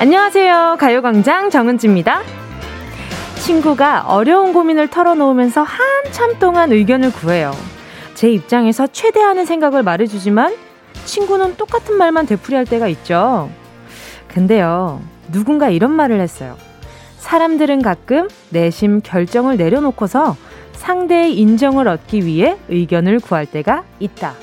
안녕하세요. 가요광장 정은지입니다. 친구가 어려운 고민을 털어놓으면서 한참 동안 의견을 구해요. 제 입장에서 최대한의 생각을 말해주지만 친구는 똑같은 말만 되풀이할 때가 있죠. 근데요, 누군가 이런 말을 했어요. 사람들은 가끔 내심 결정을 내려놓고서 상대의 인정을 얻기 위해 의견을 구할 때가 있다.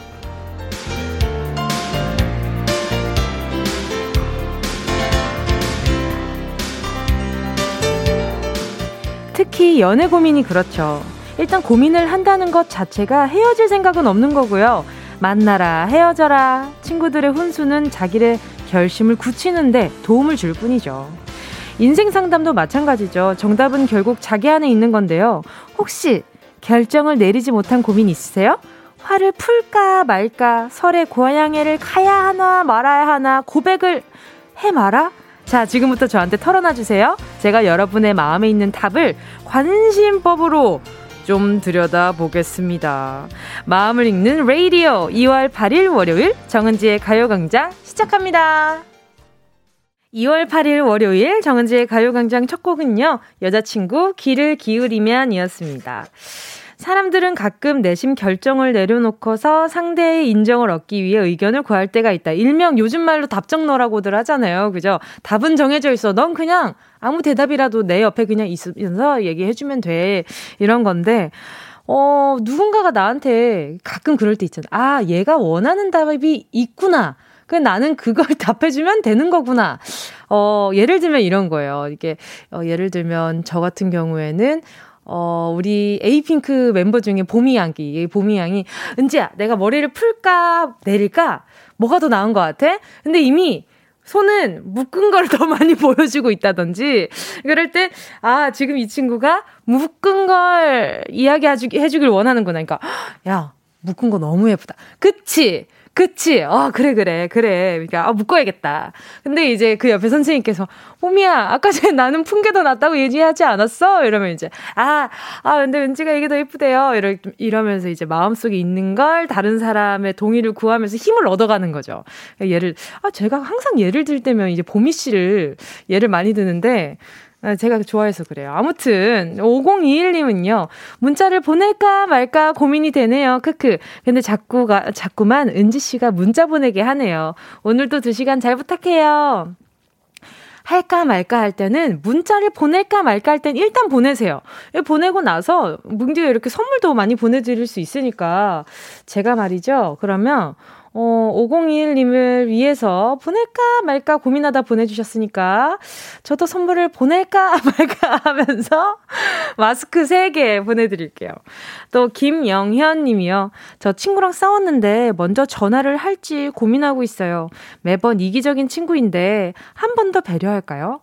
특히 연애 고민이 그렇죠. 일단 고민을 한다는 것 자체가 헤어질 생각은 없는 거고요. 만나라, 헤어져라. 친구들의 훈수는 자기의 결심을 굳히는데 도움을 줄 뿐이죠. 인생 상담도 마찬가지죠. 정답은 결국 자기 안에 있는 건데요. 혹시 결정을 내리지 못한 고민 있으세요? 화를 풀까 말까, 설에 고향에를 가야 하나 말아야 하나, 고백을 해 마라? 자, 지금부터 저한테 털어놔 주세요. 제가 여러분의 마음에 있는 답을 관심법으로 좀 들여다 보겠습니다. 마음을 읽는 레이디오 2월 8일 월요일 정은지의 가요광장 시작합니다. 2월 8일 월요일 정은지의 가요광장 첫 곡은요. 여자친구 길을 기울이면 이었습니다. 사람들은 가끔 내심 결정을 내려놓고서 상대의 인정을 얻기 위해 의견을 구할 때가 있다. 일명 요즘 말로 답정너라고들 하잖아요. 그죠? 답은 정해져 있어. 넌 그냥 아무 대답이라도 내 옆에 그냥 있으면서 얘기해주면 돼. 이런 건데, 어, 누군가가 나한테 가끔 그럴 때 있잖아. 아, 얘가 원하는 답이 있구나. 그 나는 그걸 답해주면 되는 거구나. 어, 예를 들면 이런 거예요. 이게, 어, 예를 들면 저 같은 경우에는, 어, 우리 에이핑크 멤버 중에 봄이 양기, 봄이 양이, 은지야, 내가 머리를 풀까, 내릴까? 뭐가 더 나은 것 같아? 근데 이미 손은 묶은 걸 더 많이 보여주고 있다든지, 그럴 때, 아, 지금 이 친구가 묶은 걸 이야기해주길 원하는구나. 그러니까, 야, 묶은 거 너무 예쁘다. 그치? 그치. 아, 그래, 그래, 그래. 그러니까, 아, 묶어야겠다. 근데 이제 그 옆에 선생님께서, 호미야, 아까 전에 나는 푼 게 더 낫다고 얘기하지 않았어? 이러면 이제, 아, 아, 근데 은지가 이게 더 예쁘대요. 이러, 이러면서 이제 마음속에 있는 걸 다른 사람의 동의를 구하면서 힘을 얻어가는 거죠. 예를, 아, 제가 항상 예를 들 때면 이제 보미 씨를 예를 많이 드는데, 아, 제가 좋아해서 그래요. 아무튼 5021님은요. 문자를 보낼까 말까 고민이 되네요. 크크. 근데 자꾸가 자꾸만 은지 씨가 문자 보내게 하네요. 오늘도 2시간 잘 부탁해요. 할까 말까 할 때는 문자를 보낼까 말까 할 땐 일단 보내세요. 보내고 나서 뭉디가 이렇게 선물도 많이 보내드릴 수 있으니까 제가 말이죠. 그러면 어, 5021님을 위해서 보낼까 말까 고민하다 보내주셨으니까 저도 선물을 보낼까 말까 하면서 마스크 3개 보내드릴게요. 또 김영현 님이요. 저 친구랑 싸웠는데 먼저 전화를 할지 고민하고 있어요. 매번 이기적인 친구인데 한 번 더 배려할까요?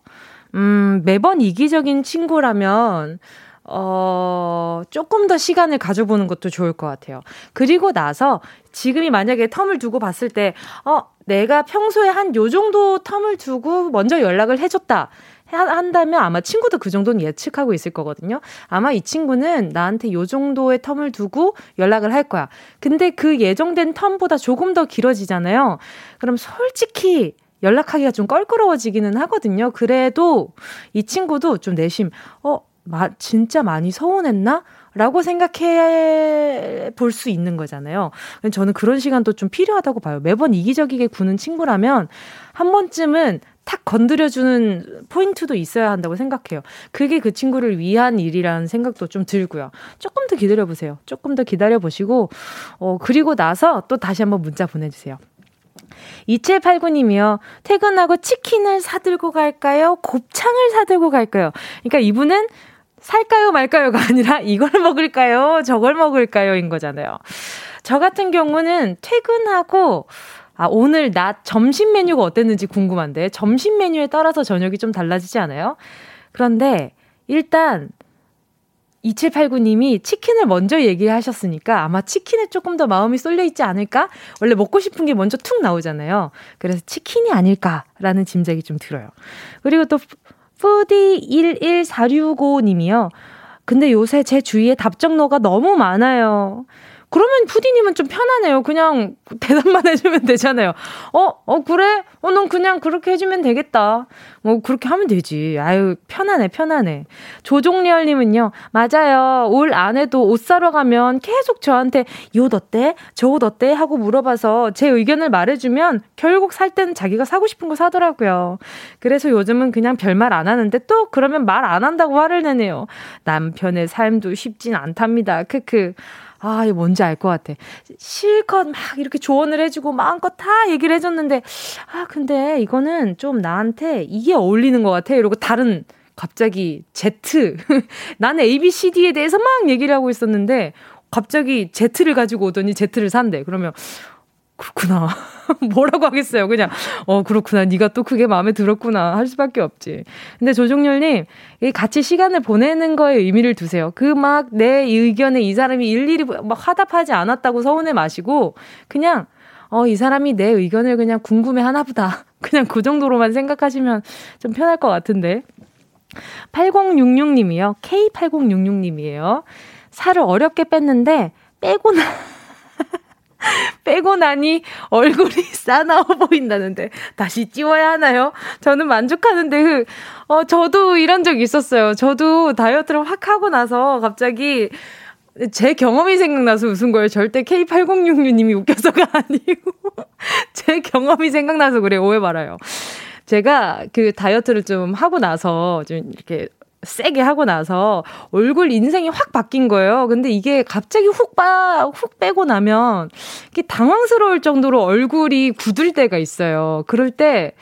음, 매번 이기적인 친구라면 어, 조금 더 시간을 가져보는 것도 좋을 것 같아요. 그리고 나서 지금이 만약에 텀을 두고 봤을 때, 어, 내가 평소에 한 요 정도 텀을 두고 먼저 연락을 해줬다. 한다면 아마 친구도 그 정도는 예측하고 있을 거거든요. 아마 이 친구는 나한테 요 정도의 텀을 두고 연락을 할 거야. 근데 그 예정된 텀보다 조금 더 길어지잖아요. 그럼 솔직히 연락하기가 좀 껄끄러워지기는 하거든요. 그래도 이 친구도 좀 내심, 어, 마, 진짜 많이 서운했나? 라고 생각해 볼 수 있는 거잖아요. 저는 그런 시간도 좀 필요하다고 봐요. 매번 이기적이게 구는 친구라면 한 번쯤은 탁 건드려주는 포인트도 있어야 한다고 생각해요. 그게 그 친구를 위한 일이라는 생각도 좀 들고요. 조금 더 기다려보세요. 조금 더 기다려보시고, 어, 그리고 나서 또 다시 한번 문자 보내주세요. 2789님이요. 퇴근하고 치킨을 사들고 갈까요? 곱창을 사들고 갈까요? 그러니까 이분은 살까요 말까요가 아니라 이걸 먹을까요? 저걸 먹을까요? 인 거잖아요. 저 같은 경우는 퇴근하고 아, 오늘 낮 점심 메뉴가 어땠는지 궁금한데 점심 메뉴에 따라서 저녁이 좀 달라지지 않아요? 그런데 일단 2789님이 치킨을 먼저 얘기하셨으니까 아마 치킨에 조금 더 마음이 쏠려 있지 않을까? 원래 먹고 싶은 게 먼저 툭 나오잖아요. 그래서 치킨이 아닐까라는 짐작이 좀 들어요. 그리고 또 푸디11465님이요. 근데 요새 제 주위에 답정너가 너무 많아요. 그러면 푸디님은 좀 편하네요. 그냥 대답만 해주면 되잖아요. 어, 어, 그래? 어, 넌 그냥 그렇게 해주면 되겠다. 뭐, 그렇게 하면 되지. 아유, 편하네, 편하네. 조종렬님은요, 맞아요. 올 안에도 옷 사러 가면 계속 저한테 이 옷 어때? 저 옷 어때? 하고 물어봐서 제 의견을 말해주면 결국 살 때는 자기가 사고 싶은 거 사더라고요. 그래서 요즘은 그냥 별말 안 하는데 또 그러면 말 안 한다고 화를 내네요. 남편의 삶도 쉽진 않답니다. 크크. 아, 이거 뭔지 알 것 같아. 실컷 막 이렇게 조언을 해주고 마음껏 다 얘기를 해줬는데, 아, 근데 이거는 좀 나한테 이게 어울리는 것 같아. 이러고 다른, 갑자기 Z. 나는 ABCD에 대해서 막 얘기를 하고 있었는데, 갑자기 Z를 가지고 오더니 Z를 산대. 그러면, 그렇구나. 뭐라고 하겠어요. 그냥 어 그렇구나. 네가 또 그게 마음에 들었구나 할 수밖에 없지. 근데 조종렬님 같이 시간을 보내는 거에 의미를 두세요. 그 막 내 의견에 이 사람이 일일이 막 화답하지 않았다고 서운해 마시고 그냥 어 이 사람이 내 의견을 그냥 궁금해 하나 보다. 그냥 그 정도로만 생각하시면 좀 편할 것 같은데. 8066님이요. K8066님이에요. 살을 어렵게 뺐는데 빼고 나 빼고 나니 얼굴이 싸나워 보인다는데 다시 찌워야 하나요? 저는 만족하는데 그, 어 저도 이런 적 있었어요. 저도 다이어트를 확 하고 나서 갑자기 제 경험이 생각나서 웃은 거예요. 절대 K8066님이 웃겨서가 아니고 제 경험이 생각나서 그래 오해 말아요. 제가 그 다이어트를 좀 하고 나서 좀 이렇게 세게 하고 나서 얼굴 인생이 확 바뀐 거예요. 근데 이게 갑자기 훅 빠, 훅 빼고 나면 이게 당황스러울 정도로 얼굴이 굳을 때가 있어요. 그럴 때,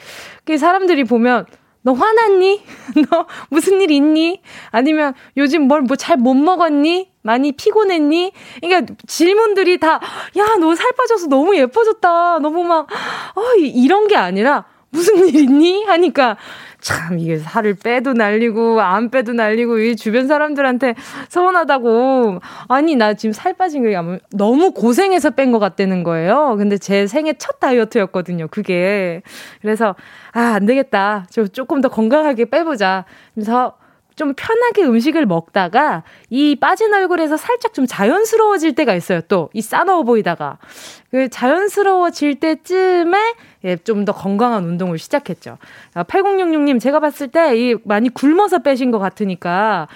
사람들이 보면, 너 화났니? 너 무슨 일 있니? 아니면 요즘 뭘 뭐 잘 못 먹었니? 많이 피곤했니? 그러니까 질문들이 다, 야, 너 살 빠져서 너무 예뻐졌다. 너무 막, 어, 이런 게 아니라, 무슨 일 있니? 하니까, 참 이게 살을 빼도 날리고 안 빼도 날리고 이 주변 사람들한테 서운하다고 아니 나 지금 살 빠진 게 너무 고생해서 뺀 것 같다는 거예요. 근데 제 생애 첫 다이어트였거든요. 그게 그래서 아 안 되겠다. 좀 조금 더 건강하게 빼보자. 그래서 좀 편하게 음식을 먹다가 이 빠진 얼굴에서 살짝 좀 자연스러워질 때가 있어요. 또 이 싸놓아 보이다가 그 자연스러워질 때쯤에 예, 좀 더 건강한 운동을 시작했죠. 8066님, 아, 제가 봤을 때 이 많이 굶어서 빼신 것 같으니까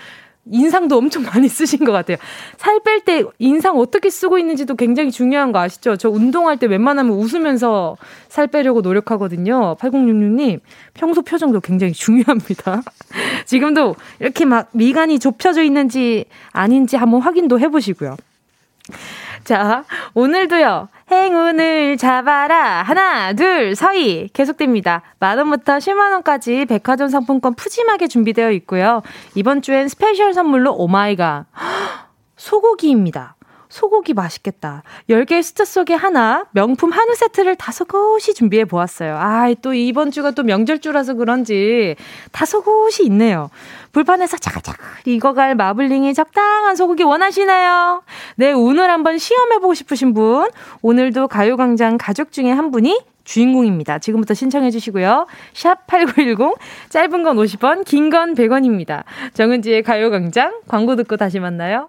인상도 엄청 많이 쓰신 것 같아요. 살 뺄 때 인상 어떻게 쓰고 있는지도 굉장히 중요한 거 아시죠? 저 운동할 때 웬만하면 웃으면서 살 빼려고 노력하거든요. 8066님, 평소 표정도 굉장히 중요합니다. 지금도 이렇게 막 미간이 좁혀져 있는지 아닌지 한번 확인도 해보시고요. 자, 오늘도요, 행운을 잡아라. 하나, 둘, 서희. 계속됩니다. 만원부터 10만원까지 백화점 상품권 푸짐하게 준비되어 있고요. 이번 주엔 special 선물로 oh my god. 소고기입니다. 소고기 맛있겠다. 10개의 숫자 속에 하나, 명품 한우 세트를 다섯 곳이 준비해 보았어요. 아, 또 이번 주가 또 명절주라서 그런지 다섯 곳이 있네요. 불판에서 차가차가 익어갈 마블링이 적당한 소고기 원하시나요? 네, 오늘 한번 시험해보고 싶으신 분, 오늘도 가요광장 가족 중에 한 분이 주인공입니다. 지금부터 신청해 주시고요. 샵 8910, 짧은 건 50원, 긴 건 100원입니다. 정은지의 가요광장, 광고 듣고 다시 만나요.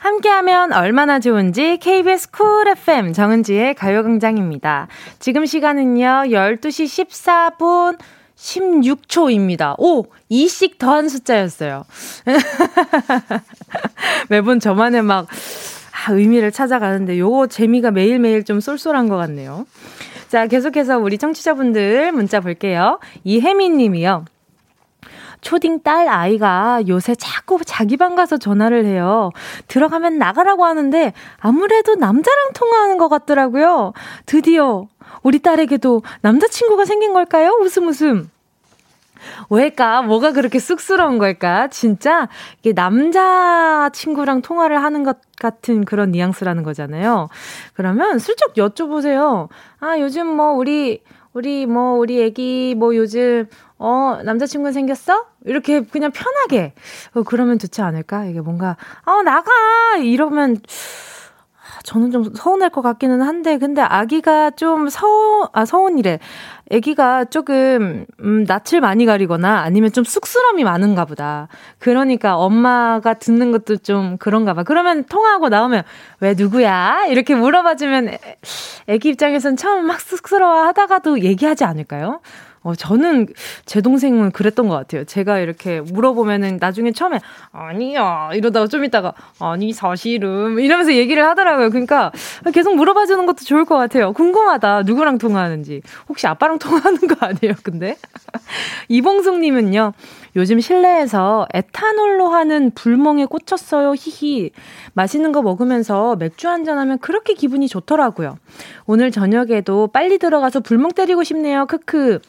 함께하면 얼마나 좋은지 KBS 쿨 FM 정은지의 가요광장입니다. 지금 시간은요, 12시 14분 16초입니다. 오! 2씩 더한 숫자였어요. 매번 저만의 막, 아, 의미를 찾아가는데 요거 재미가 매일매일 좀 쏠쏠한 것 같네요. 자, 계속해서 우리 청취자분들 문자 볼게요. 이혜미 님이요. 초딩 딸 아이가 요새 자꾸 자기 방 가서 전화를 해요. 들어가면 나가라고 하는데 아무래도 남자랑 통화하는 것 같더라고요. 드디어 우리 딸에게도 남자친구가 생긴 걸까요? 웃음 웃음. 왜일까? 뭐가 그렇게 쑥스러운 걸까? 진짜 이게 남자 친구랑 통화를 하는 것 같은 그런 뉘앙스라는 거잖아요. 그러면 슬쩍 여쭤보세요. 아, 요즘 뭐 우리 우리 뭐, 우리 애기 뭐 요즘, 어, 남자친구 생겼어? 이렇게 그냥 편하게. 어, 그러면 좋지 않을까? 이게 뭔가, 어, 나가! 이러면, 저는 좀 서운할 것 같기는 한데, 근데 아기가 좀 서운, 아, 서운이래. 아기가 조금, 음, 낯을 많이 가리거나 아니면 좀 쑥스러움이 많은가 보다. 그러니까 엄마가 듣는 것도 좀 그런가 봐. 그러면 통화하고 나오면, 왜 누구야? 이렇게 물어봐주면 아기 입장에선 처음 막 쑥스러워 하다가도 얘기하지 않을까요? 어, 저는 제 동생은 그랬던 것 같아요. 제가 이렇게 물어보면은 나중에 처음에 아니야 이러다가 좀 있다가 아니 사실은 이러면서 얘기를 하더라고요. 그러니까 계속 물어봐 주는 것도 좋을 것 같아요. 궁금하다. 누구랑 통화하는지. 혹시 아빠랑 통화하는 거 아니에요? 근데 이봉숙님은요. 요즘 실내에서 에탄올로 하는 불멍에 꽂혔어요. 히히. 맛있는 거 먹으면서 맥주 한잔 하면 그렇게 기분이 좋더라고요. 오늘 저녁에도 빨리 들어가서 불멍 때리고 싶네요. 크크.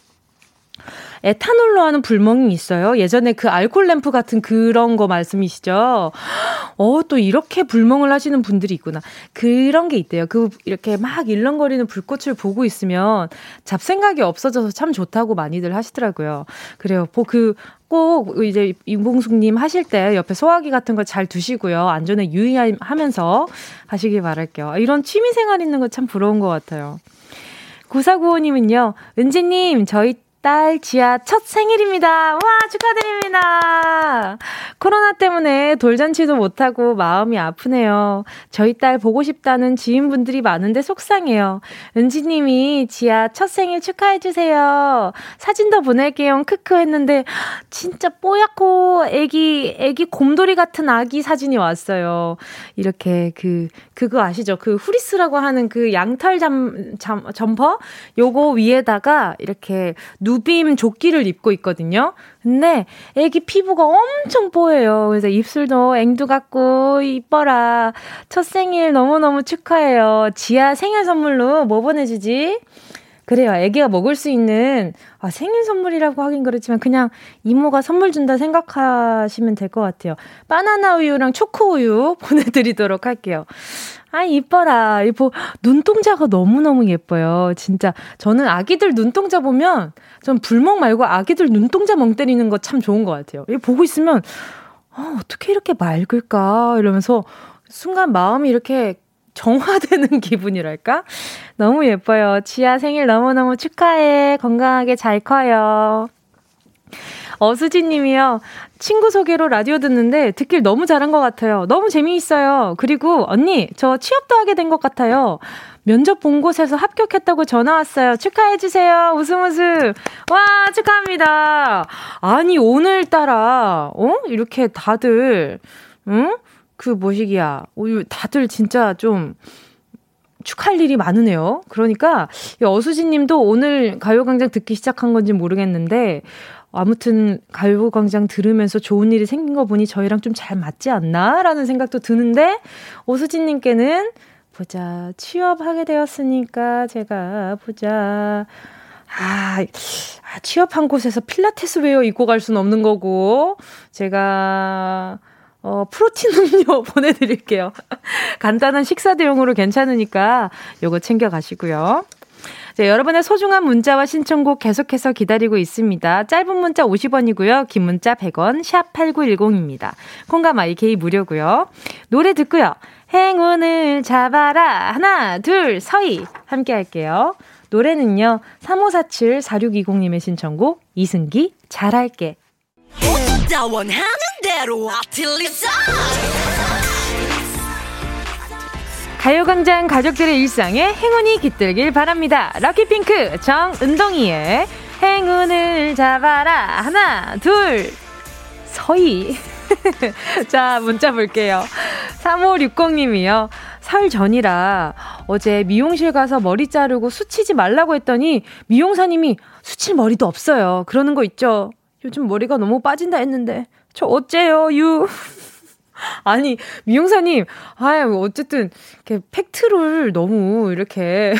에탄올로 하는 불멍이 있어요. 예전에 그 알콜 램프 같은 그런 거 말씀이시죠? 어, 또 이렇게 불멍을 하시는 분들이 있구나. 그런 게 있대요. 그, 이렇게 막 일렁거리는 불꽃을 보고 있으면 잡생각이 없어져서 참 좋다고 많이들 하시더라고요. 그래요. 뭐 그, 꼭 이제 임봉숙님 하실 때 옆에 소화기 같은 거 잘 두시고요. 안전에 유의하면서 하시길 바랄게요. 이런 취미 생활 있는 거 참 부러운 것 같아요. 9495님은요, 은지님, 저희 딸 지아 첫 생일입니다. 와, 축하드립니다. 코로나 때문에 돌잔치도 못하고 마음이 아프네요. 저희 딸 보고 싶다는 지인분들이 많은데 속상해요. 은지님이 지아 첫 생일 축하해주세요. 사진도 보낼게요. 크크 했는데, 진짜 뽀얗고 애기, 애기 곰돌이 같은 아기 사진이 왔어요. 이렇게 그, 그거 아시죠? 그 후리스라고 하는 그 양털 잠, 잠, 점퍼? 요거 위에다가 이렇게 누빔 조끼를 입고 있거든요. 근데 애기 피부가 엄청 뽀예요. 그래서 입술도 앵두 같고 이뻐라. 첫 생일 너무너무 축하해요. 지아 생일 선물로 뭐 보내주지? 그래요. 애기가 먹을 수 있는 아, 생일 선물이라고 하긴 그렇지만 그냥 이모가 선물 준다 생각하시면 될 것 같아요. 바나나 우유랑 초코 우유 보내드리도록 할게요. 아, 이뻐라. 이뻐. 눈동자가 너무너무 예뻐요. 진짜. 저는 아기들 눈동자 보면, 전 불멍 말고 아기들 눈동자 멍 때리는 거 참 좋은 것 같아요. 이 보고 있으면, 어, 어떻게 이렇게 맑을까? 이러면서 순간 마음이 이렇게 정화되는 기분이랄까? 너무 예뻐요. 지아 생일 너무너무 축하해. 건강하게 잘 커요. 어수진 님이요. 친구 소개로 라디오 듣는데 듣길 너무 잘한 것 같아요. 너무 재미있어요. 그리고 언니, 저 취업도 하게 된 것 같아요. 면접 본 곳에서 합격했다고 전화 왔어요. 축하해주세요. 웃음 웃음. 와, 축하합니다. 아니, 오늘따라, 어? 이렇게 다들, 응? 그 뭐시기야. 다들 진짜 좀, 축할 일이 많으네요. 그러니까 오수진 님도 오늘 가요광장 듣기 시작한 건지 모르겠는데 아무튼 가요광장 들으면서 좋은 일이 생긴 거 보니 저희랑 좀 잘 맞지 않나라는 생각도 드는데 오수진 님께는 보자 취업하게 되었으니까 제가 보자 아, 아 취업한 곳에서 필라테스 웨어 입고 갈 수는 없는 거고 제가 어, 프로틴 음료 보내드릴게요. 간단한 식사 대용으로 괜찮으니까 요거 챙겨가시고요. 네, 여러분의 소중한 문자와 신청곡 계속해서 기다리고 있습니다. 짧은 문자 50원이고요. 긴 문자 100원, 샵 8910입니다. 콩과 마이케이 무료고요. 노래 듣고요. 행운을 잡아라. 하나, 둘, 서희. 함께 할게요. 노래는요. 3547-4620님의 신청곡 이승기 잘할게. 원하는 대로 아틀리사 가요광장 가족들의 일상에 행운이 깃들길 바랍니다. 럭키핑크 정은동이의 행운을 잡아라. 하나, 둘, 서희. 자, 문자 볼게요. 3560님이요. 설 전이라 어제 미용실 가서 머리 자르고 수치지 말라고 했더니 미용사님이 수칠 머리도 없어요. 그러는 거 있죠. 요즘 머리가 너무 빠진다 했는데 저 어째요, 유. 아니, 미용사님, 아유, 어쨌든, 이렇게 팩트를 너무 이렇게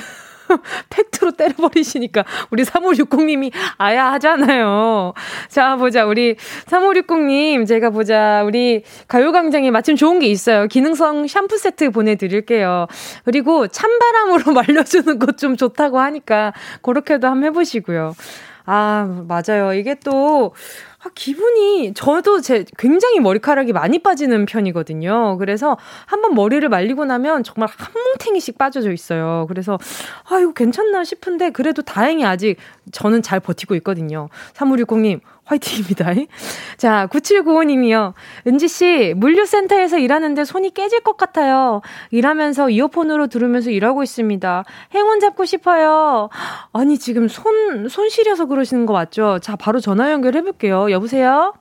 팩트로 때려버리시니까 우리 3560님이 아야 하잖아요. 자, 보자. 우리 3560님, 제가 보자. 우리 가요광장에 마침 좋은 게 있어요. 기능성 샴푸 세트 보내드릴게요. 그리고 찬바람으로 말려주는 것 좀 좋다고 하니까 그렇게도 한번 해보시고요. 아, 맞아요. 이게 또, 아, 기분이, 저도 제 굉장히 머리카락이 많이 빠지는 편이거든요. 그래서 한번 머리를 말리고 나면 정말 한 뭉탱이씩 빠져져 있어요. 그래서, 아, 이거 괜찮나 싶은데, 그래도 다행히 아직 저는 잘 버티고 있거든요. 3560님, 화이팅입니다. 자, 9795님이요. 은지씨, 물류센터에서 일하는데 손이 깨질 것 같아요. 일하면서 이어폰으로 들으면서 일하고 있습니다. 행운 잡고 싶어요. 아니, 지금 손, 손 시려서 그러시는 거 맞죠? 자, 바로 전화 연결해볼게요. 여보세요?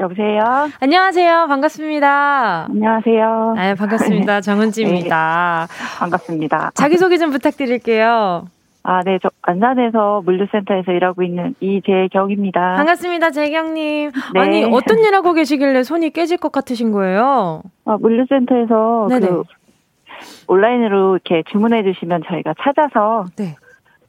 여보세요? 안녕하세요. 반갑습니다. 안녕하세요. 아, 반갑습니다. 정은지입니다. 네, 반갑습니다. 자기소개 좀 부탁드릴게요. 아, 네, 저 안산에서 물류센터에서 일하고 있는 이재경입니다. 반갑습니다, 재경님. 네. 아니 어떤 일 하고 계시길래 손이 깨질 것 같으신 거예요? 아, 물류센터에서 네네. 그 온라인으로 이렇게 주문해 주시면 저희가 찾아서 네.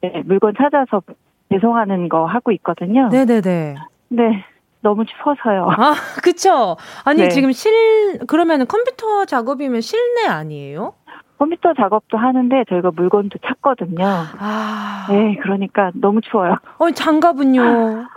네, 물건 찾아서 배송하는 거 하고 있거든요. 네네네. 네. 너무 추워서요. 아, 그쵸. 아니, 네. 지금 실, 그러면 컴퓨터 작업이면 실내 아니에요? 컴퓨터 작업도 하는데 저희가 물건도 찾거든요. 아. 네, 그러니까 너무 추워요. 어, 장갑은요?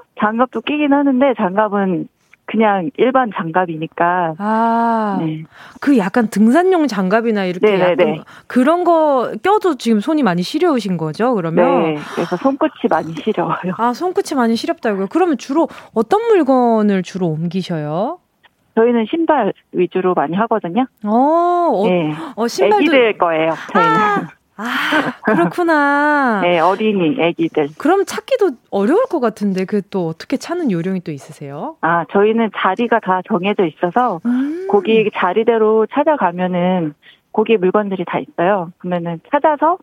장갑도 끼긴 하는데 장갑은 그냥 일반 장갑이니까. 아. 네. 그 약간 등산용 장갑이나 이렇게 네네네. 약간 네. 그런 거 껴도 지금 손이 많이 시려우신 거죠, 그러면? 네. 그래서 손끝이 많이 시려워요. 아, 손끝이 많이 시렵다고요? 그러면 주로 어떤 물건을 주로 옮기셔요? 저희는 신발 위주로 많이 하거든요. 어, 어, 네. 어 신발도 애기들 거예요. 저희는. 아, 아 그렇구나. 네, 어린이 애기들. 그럼 찾기도 어려울 것 같은데 그 또 어떻게 찾는 요령이 또 있으세요? 아, 저희는 자리가 다 정해져 있어서 음. 거기 자리대로 찾아가면은 거기 물건들이 다 있어요. 그러면은 찾아서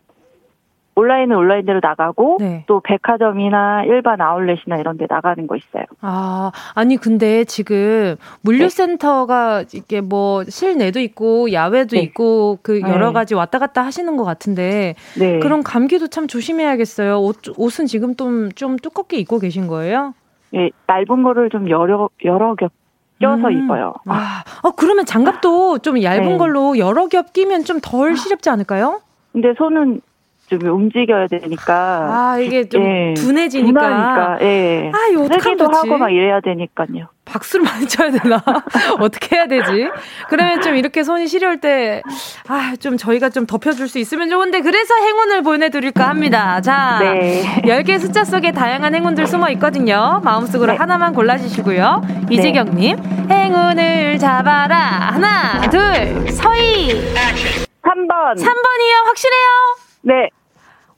온라인은 온라인대로 나가고 네. 또 백화점이나 일반 아울렛이나 이런 데 나가는 거 있어요. 아, 아니 근데 지금 물류센터가 네. 이게 뭐 실내도 있고 야외도 네. 있고 그 여러 네. 가지 왔다 갔다 하시는 것 같은데 네. 그럼 감기도 참 조심해야겠어요. 옷, 옷은 지금 좀, 좀 두껍게 입고 계신 거예요? 네, 얇은 거를 좀 여러 여러 겹 껴서 음. 입어요. 아, 어 그러면 장갑도 좀 얇은 네. 걸로 여러 겹 끼면 좀 덜 시렵지 않을까요? 근데 손은 좀 움직여야 되니까. 아, 이게 좀 예, 둔해지니까. 둔하니까, 예. 아, 이거 어떡하지? 하고 막 이래야 되니까요. 박수를 많이 쳐야 되나? 어떻게 해야 되지? 그러면 좀 이렇게 손이 시려울 때, 아, 좀 저희가 좀 덮여줄 수 있으면 좋은데, 그래서 행운을 보내드릴까 합니다. 자, 네. 10개 숫자 속에 다양한 행운들 숨어 있거든요. 마음속으로 네. 하나만 골라주시고요. 네. 이재경님, 행운을 잡아라. 하나, 둘, 서희. 3번. 3번이요? 확실해요? 네.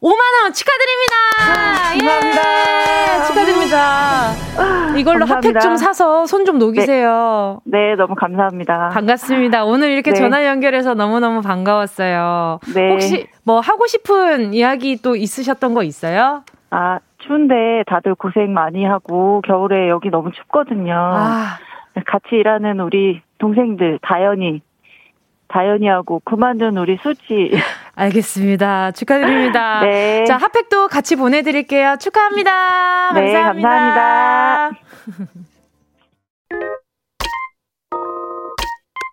5만원 축하드립니다! 아, 감사합니다. 예, 축하드립니다. 이걸로 감사합니다. 핫팩 좀 사서 손 좀 녹이세요. 네. 네. 너무 감사합니다. 반갑습니다. 오늘 이렇게 네. 전화 연결해서 너무너무 반가웠어요. 네. 혹시 뭐 하고 싶은 이야기 또 있으셨던 거 있어요? 아, 추운데 다들 고생 많이 하고 겨울에 여기 너무 춥거든요. 아. 같이 일하는 우리 동생들 다연이 다연이하고 그만둔 우리 수지. 알겠습니다. 축하드립니다. 네. 자, 핫팩도 같이 보내드릴게요. 축하합니다. 네, 감사합니다. 감사합니다.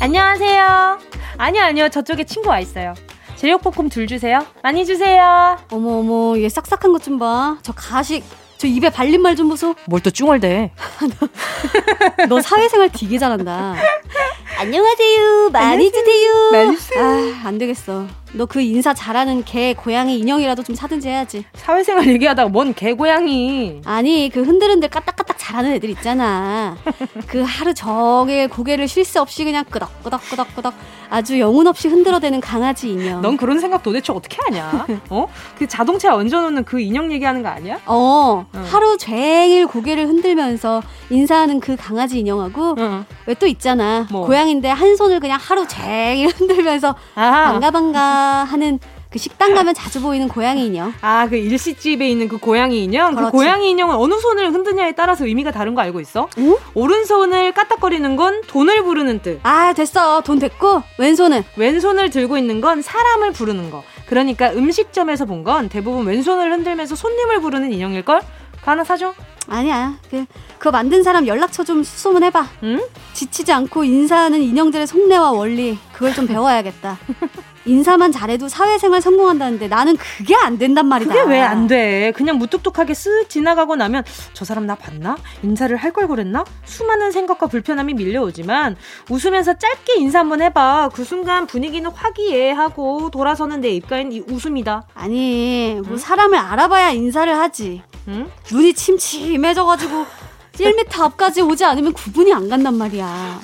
안녕하세요. 아니요, 아니요. 저쪽에 친구 와 있어요. 제육볶음 둘 주세요. 많이 주세요. 어머, 어머. 얘 싹싹한 것 좀 봐. 저 가식. 저 입에 발린 말 좀 보소. 뭘 또 쭝얼대. 너 사회생활 되게 잘한다. 안녕하세요. 많이 주세요. 많이 주세요. 아, 안 되겠어. 너 그 인사 잘하는 개, 고양이 인형이라도 좀 사든지 해야지. 사회생활 얘기하다가 뭔 개, 고양이. 아니, 그 흔들흔들 까딱까딱 잘하는 애들 있잖아. 그 하루 종일 고개를 쉴 새 없이 그냥 끄덕끄덕끄덕끄덕 아주 영혼 없이 흔들어대는 강아지 인형. 넌 그런 생각 도대체 어떻게 하냐? 어? 그 자동차에 얹어놓는 그 인형 얘기하는 거 아니야? 어, 응. 하루 종일 고개를 흔들면서 인사하는 그 강아지 인형하고 응. 왜또 있잖아. 뭐. 고양 인데 한 손을 그냥 하루 종일 흔들면서 아하. 반가 반가 하는 그 식당 가면 자주 보이는 고양이 인형. 아, 그 일식집에 있는 그 고양이 인형? 그 그렇지. 그 고양이 인형은 어느 손을 흔드냐에 따라서 의미가 다른 거 알고 있어? 응? 오른손을 까딱거리는 건 돈을 부르는 뜻. 아, 됐어. 돈 됐고, 왼손은? 왼손을 들고 있는 건 사람을 부르는 거. 그러니까 음식점에서 본 건 대부분 왼손을 흔들면서 손님을 부르는 인형일걸? 그 하나 사줘? 아니야. 그, 그거 만든 사람 연락처 좀 수소문해봐. 응? 지치지 않고 인사하는 인형들의 속내와 원리, 그걸 좀 배워야겠다. 인사만 잘해도 사회생활 성공한다는데 나는 그게 안 된단 말이다. 그게 왜 안 돼? 그냥 무뚝뚝하게 쓱 지나가고 나면 저 사람 나 봤나? 인사를 할 걸 그랬나? 수많은 생각과 불편함이 밀려오지만 웃으면서 짧게 인사 한번 해봐. 그 순간 분위기는 화기애애하고 돌아서는 내 입가엔 이 웃음이다. 아니, 뭐 응? 사람을 알아봐야 인사를 하지. 응? 눈이 침침해져가지고 1m 앞까지 오지 않으면 구분이 안 간단 말이야.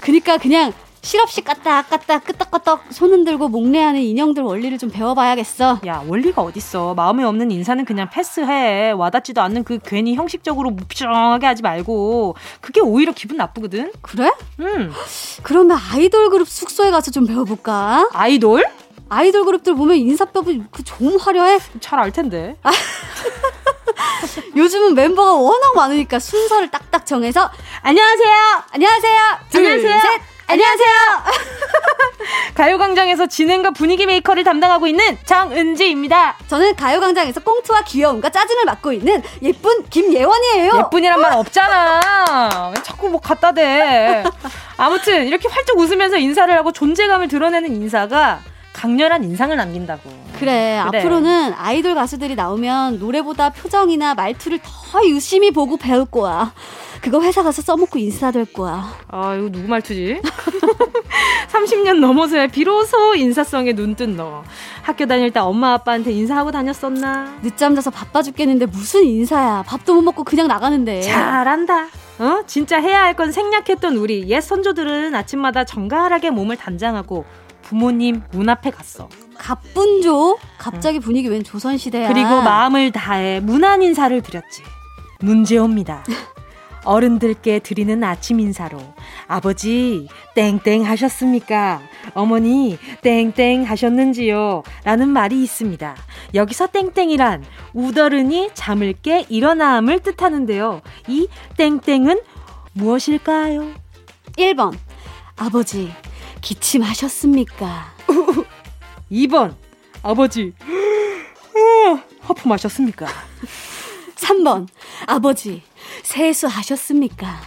그러니까 그냥 실없이 까딱까딱 끄떡끄떡 손 흔들고 목례하는 인형들 원리를 좀 배워봐야겠어. 야 원리가 어딨어. 마음에 없는 인사는 그냥 패스해. 와닿지도 않는 그 괜히 형식적으로 무표정하게 하지 말고 그게 오히려 기분 나쁘거든. 그래? 응. 그러면 아이돌 그룹 숙소에 가서 좀 배워볼까? 아이돌? 아이돌 그룹들 보면 인사법이 그 좀 화려해. 잘 알 텐데. 요즘은 멤버가 워낙 많으니까 순서를 딱딱 정해서 안녕하세요. 안녕하세요. 둘, 안녕하세요. 셋. 안녕하세요. 가요광장에서 진행과 분위기 메이커를 담당하고 있는 정은지입니다. 저는 가요광장에서 꽁트와 귀여움과 짜증을 맡고 있는 예쁜 김예원이에요. 예쁜이란 말 없잖아. 왜 자꾸 뭐 갖다 대. 아무튼 이렇게 활짝 웃으면서 인사를 하고 존재감을 드러내는 인사가 강렬한 인상을 남긴다고. 그래, 그래, 앞으로는 아이돌 가수들이 나오면 노래보다 표정이나 말투를 더 유심히 보고 배울 거야. 그거 회사 가서 써먹고 인사될 거야. 아, 이거 누구 말투지? 30년 넘어서야 비로소 인사성에 눈뜬 너. 학교 다닐 때 엄마 아빠한테 인사하고 다녔었나? 늦잠 자서 바빠 죽겠는데 무슨 인사야. 밥도 못 먹고 그냥 나가는데. 잘한다. 어? 진짜 해야 할 건 생략했던 우리 옛 선조들은 아침마다 정갈하게 몸을 단장하고 부모님 문 앞에 갔어. 갑분조? 갑자기 분위기 웬 조선시대야. 그리고 마음을 다해 문안 인사를 드렸지. 문제옵니다. 어른들께 드리는 아침 인사로 아버지 땡땡 하셨습니까? 어머니 땡땡 하셨는지요? 라는 말이 있습니다. 여기서 땡땡이란 우더른이 잠을 깨 일어남을 뜻하는데요. 이 땡땡은 무엇일까요? 1번 아버지 기침하셨습니까? 2번 아버지 하품하셨습니까? 3번 아버지 세수하셨습니까?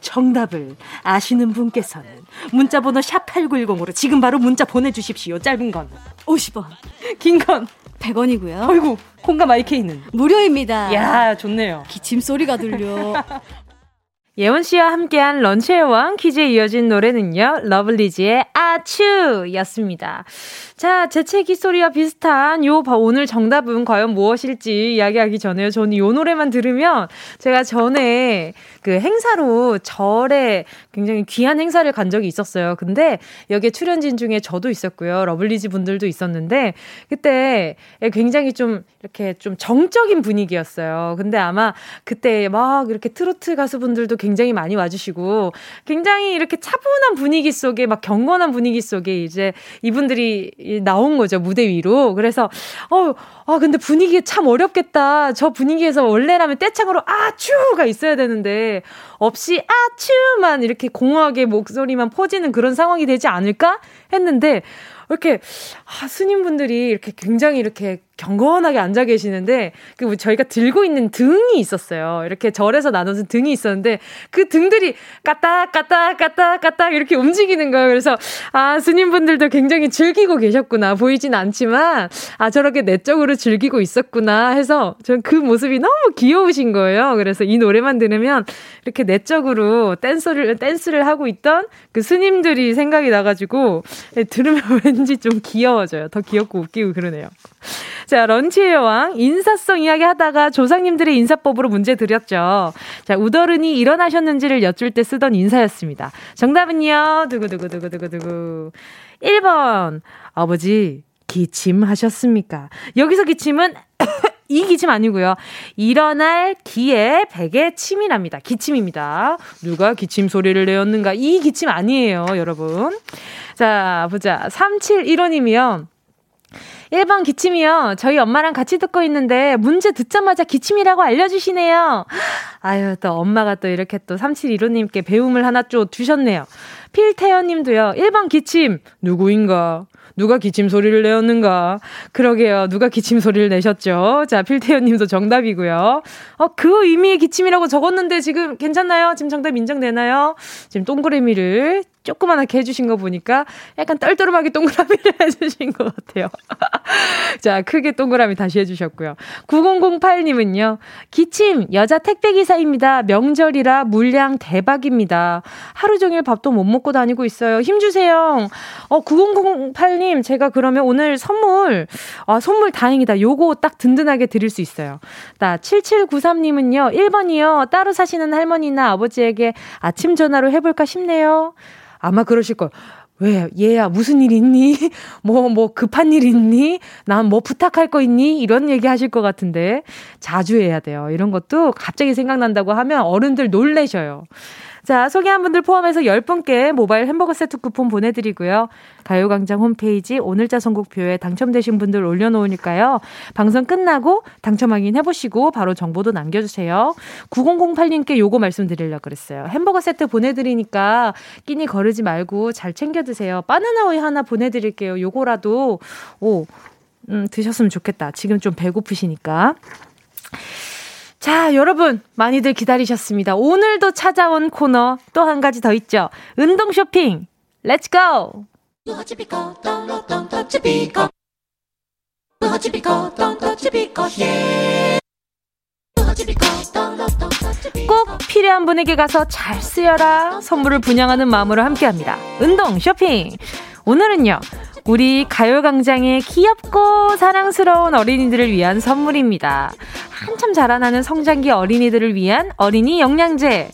정답을 아시는 분께서는 문자번호 샵8910으로 지금 바로 문자 보내주십시오. 짧은 건 50원, 긴 건 100원이고요. 아이고, 콩과 마이케이는 무료입니다. 야, 좋네요. 기침 소리가 들려. 예원 씨와 함께한 런치의 왕 퀴즈에 이어진 노래는요, 러블리즈의 아츄 였습니다. 자, 재채기 소리와 비슷한 요 오늘 정답은 과연 무엇일지 이야기하기 전에요. 저는 요 노래만 들으면 제가 전에 그 행사로 절에 굉장히 귀한 행사를 간 적이 있었어요. 근데 여기에 출연진 중에 저도 있었고요. 러블리즈 분들도 있었는데 그때 굉장히 좀 이렇게 좀 정적인 분위기였어요. 근데 아마 그때 막 이렇게 트로트 가수분들도 굉장히 많이 와주시고 굉장히 이렇게 차분한 분위기 속에 막 경건한 분위기 속에 이제 이분들이 나온 거죠, 무대 위로. 그래서, 어, 아, 근데 분위기 참 어렵겠다. 저 분위기에서 원래라면 떼창으로 아츄가 있어야 되는데, 없이 아츄만 이렇게 공허하게 목소리만 퍼지는 그런 상황이 되지 않을까? 했는데, 이렇게, 아, 스님분들이 이렇게 굉장히 이렇게 경건하게 앉아 계시는데 그 저희가 들고 있는 등이 있었어요. 이렇게 절에서 나눠준 등이 있었는데 그 등들이 까딱 까딱 까딱 까딱 이렇게 움직이는 거예요. 그래서 아 스님분들도 굉장히 즐기고 계셨구나 보이진 않지만 아 저렇게 내적으로 즐기고 있었구나 해서 전그 모습이 너무 귀여우신 거예요. 그래서 이 노래만 들으면 이렇게 내적으로 댄스를 댄스를 하고 있던 그 스님들이 생각이 나가지고 들으면 왠지 좀 귀여워져요. 더 귀엽고 웃기고 그러네요. 자, 런치의 여왕, 인사성 이야기 하다가 조상님들의 인사법으로 문제 드렸죠. 자, 우더른이 일어나셨는지를 여쭐 때 쓰던 인사였습니다. 정답은요, 두구두구두구두구두구. 1번, 아버지, 기침하셨습니까? 여기서 기침은 이 기침 아니고요. 일어날 기에 베개 침이랍니다. 기침입니다. 누가 기침 소리를 내었는가? 이 기침 아니에요, 여러분. 자, 보자. 3715님이요. 1번 기침이요. 저희 엄마랑 같이 듣고 있는데 문제 듣자마자 기침이라고 알려주시네요. 아유, 또 엄마가 또 이렇게 또 3715님께 배움을 하나 좀 주셨네요. 필태연 님도요. 1번 기침. 누구인가? 누가 기침 소리를 내었는가? 그러게요. 누가 기침 소리를 내셨죠? 자, 필태연 님도 정답이고요. 어, 그 의미의 기침이라고 적었는데 지금 괜찮나요? 지금 정답 인정되나요? 지금 동그라미를 조그만하게 해주신 거 보니까 약간 떨떠름하게 동그라미를 해주신 것 같아요. 자, 크게 동그라미 다시 해주셨고요. 9008님은요, 기침, 여자 택배기사입니다. 명절이라 물량 대박입니다. 하루 종일 밥도 못 먹고 다니고 있어요. 힘주세요. 어, 9008님, 제가 그러면 오늘 선물, 아, 선물 다행이다. 요거 딱 든든하게 드릴 수 있어요. 나 7793님은요, 1번이요. 따로 사시는 할머니나 아버지에게 아침 전화로 해볼까 싶네요. 아마 그러실 거예요. 왜, 얘야, 무슨 일 있니? 뭐, 뭐, 급한 일 있니? 난 뭐 부탁할 거 있니? 이런 얘기 하실 것 같은데, 자주 해야 돼요. 이런 것도 갑자기 생각난다고 하면 어른들 놀래셔요. 자, 소개한 분들 포함해서 10분께 모바일 햄버거 세트 쿠폰 보내드리고요. 가요광장 홈페이지 오늘자 선곡표에 당첨되신 분들 올려놓으니까요. 방송 끝나고 당첨 확인 해보시고 바로 정보도 남겨주세요. 9008님께 요거 말씀드리려고 그랬어요. 햄버거 세트 보내드리니까 끼니 거르지 말고 잘 챙겨 드세요. 바나나 우유 하나 보내드릴게요. 요거라도, 오, 음, 드셨으면 좋겠다. 지금 좀 배고프시니까. 자, 여러분, 많이들 기다리셨습니다. 오늘도 찾아온 코너 또 한 가지 더 있죠. 운동 쇼핑. let's go! 꼭 필요한 분에게 가서 잘 쓰여라 선물을 분양하는 마음으로 함께합니다. 운동 쇼핑. 오늘은요. 우리 가요광장의 귀엽고 사랑스러운 어린이들을 위한 선물입니다. 한참 자라나는 성장기 어린이들을 위한 어린이 영양제.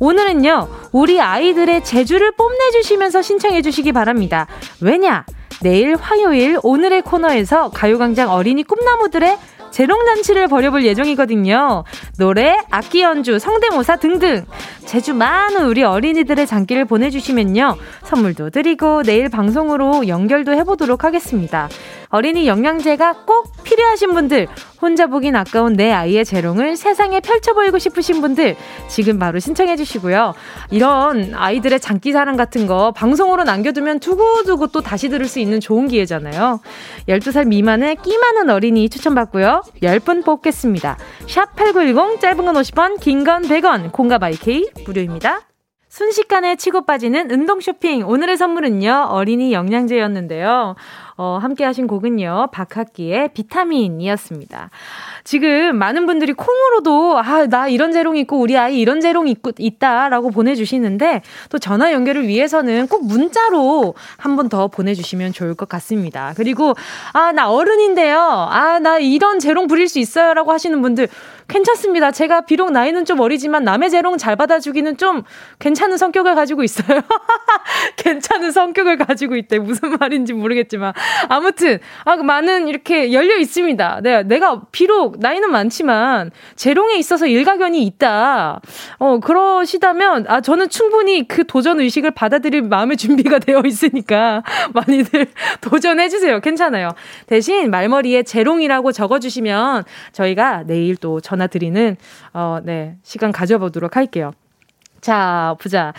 오늘은요, 우리 아이들의 재주를 뽐내주시면서 신청해주시기 바랍니다. 왜냐? 내일 화요일 오늘의 코너에서 가요광장 어린이 꿈나무들의 재롱잔치를 벌여볼 예정이거든요. 노래, 악기 연주, 성대모사 등등. 제주 많은 우리 어린이들의 장기를 보내주시면요. 선물도 드리고 내일 방송으로 연결도 해보도록 하겠습니다. 어린이 영양제가 꼭 필요하신 분들, 혼자 보긴 아까운 내 아이의 재롱을 세상에 펼쳐 보이고 싶으신 분들, 지금 바로 신청해 주시고요. 이런 아이들의 장기 사랑 같은 거 방송으로 남겨두면 두고두고 또 다시 들을 수 있는 좋은 기회잖아요. 12살 미만의 끼 많은 어린이 추천받고요. 10분 뽑겠습니다. 샵 8910, 짧은 건 50원, 긴 건 100원, 공가 바이케이 무료입니다. 순식간에 치고 빠지는 운동 쇼핑. 오늘의 선물은요, 어린이 영양제였는데요. 어, 함께 하신 곡은요, 박학기의 비타민이었습니다. 지금 많은 분들이 콩으로도, 아, 나 이런 재롱이 있고, 우리 아이 이런 재롱이 있고, 있다 라고 보내주시는데, 또 전화 연결을 위해서는 꼭 문자로 한 번 더 보내주시면 좋을 것 같습니다. 그리고, 아, 나 어른인데요. 아, 나 이런 재롱 부릴 수 있어요. 라고 하시는 분들, 괜찮습니다. 제가 비록 나이는 좀 어리지만 남의 재롱 잘 받아주기는 좀 괜찮은 성격을 가지고 있어요. 괜찮은 성격을 가지고 있대. 무슨 말인지 모르겠지만. 아무튼, 아, 많은 이렇게 열려 있습니다. 네, 내가 비록 나이는 많지만 재롱에 있어서 일가견이 있다. 어, 그러시다면, 아, 저는 충분히 그 도전 의식을 받아들일 마음의 준비가 되어 있으니까 많이들 도전해주세요. 괜찮아요. 대신 말머리에 재롱이라고 적어주시면 저희가 내일 또 전화 드리는, 어, 네, 시간 가져보도록 할게요. 자, 보자.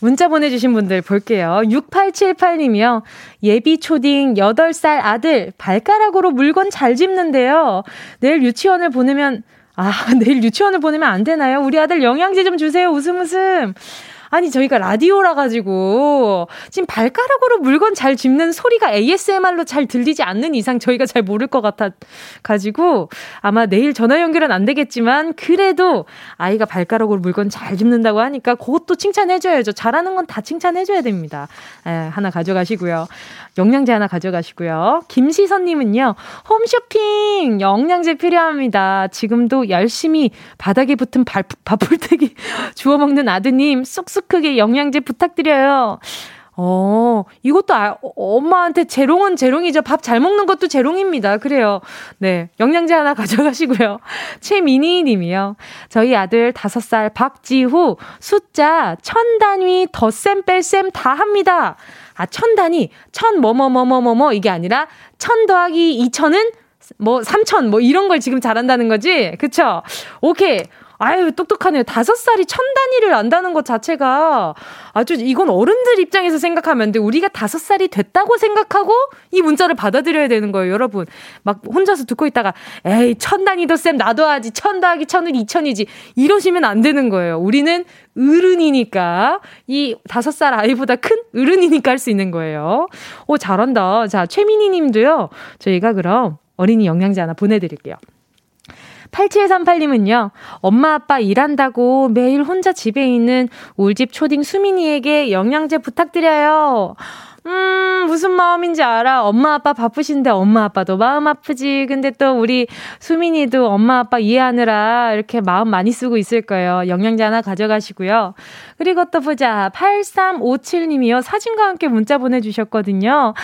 문자 보내주신 분들 볼게요. 6878님이요. 예비 초딩 8살 아들 발가락으로 물건 잘 집는데요. 내일 유치원을 보내면, 아, 내일 유치원을 보내면 안 되나요? 우리 아들 영양제 좀 주세요. 웃음 웃음. 아니, 저희가 라디오라 가지고 지금 발가락으로 물건 잘 짚는 소리가 ASMR로 잘 들리지 않는 이상 저희가 잘 모를 것 같아 가지고 아마 내일 전화 연결은 안 되겠지만 그래도 아이가 발가락으로 물건 잘 짚는다고 하니까 그것도 칭찬해 줘야죠. 잘하는 건 다 칭찬해 줘야 됩니다. 에, 하나 가져가시고요. 영양제 하나 가져가시고요. 김시선님은요, 홈쇼핑 영양제 필요합니다. 지금도 열심히 바닥에 붙은 발, 밥풀떼기 주워 먹는 아드님, 쑥쑥 크게 영양제 부탁드려요. 어, 이것도 아, 엄마한테 재롱은 재롱이죠. 밥 잘 먹는 것도 재롱입니다. 그래요. 네. 영양제 하나 가져가시고요. 최민희 님이요. 저희 아들 5살 박지후 숫자 천 단위 덧셈 뺄셈 다 합니다. 아, 천 단위, 천 뭐뭐뭐뭐뭐뭐 이게 아니라 천 더하기 이천은 뭐 삼천 뭐 이런 걸 지금 잘한다는 거지? 그쵸? 오케이. 아유, 똑똑하네요. 다섯 살이 천 단위를 안다는 것 자체가 아주 이건 어른들 입장에서 생각하면 돼. 우리가 다섯 살이 됐다고 생각하고 이 문자를 받아들여야 되는 거예요, 여러분. 막 혼자서 듣고 있다가 에이, 천 단위도 쌤 나도 하지. 천 더하기 천은 이천이지. 이러시면 안 되는 거예요. 우리는 어른이니까 이 다섯 살 아이보다 큰 어른이니까 할 수 있는 거예요. 오, 잘한다. 자, 최민희 님도요. 저희가 그럼 어린이 영양제 하나 보내드릴게요. 8738님은요, 엄마 아빠 일한다고 매일 혼자 집에 있는 울집 초딩 수민이에게 영양제 부탁드려요. 음, 무슨 마음인지 알아. 엄마 아빠 바쁘신데 엄마 아빠도 마음 아프지. 근데 또 우리 수민이도 엄마 아빠 이해하느라 이렇게 마음 많이 쓰고 있을 거예요. 영양제 하나 가져가시고요. 그리고 또 보자. 8357님이요. 사진과 함께 문자 보내주셨거든요.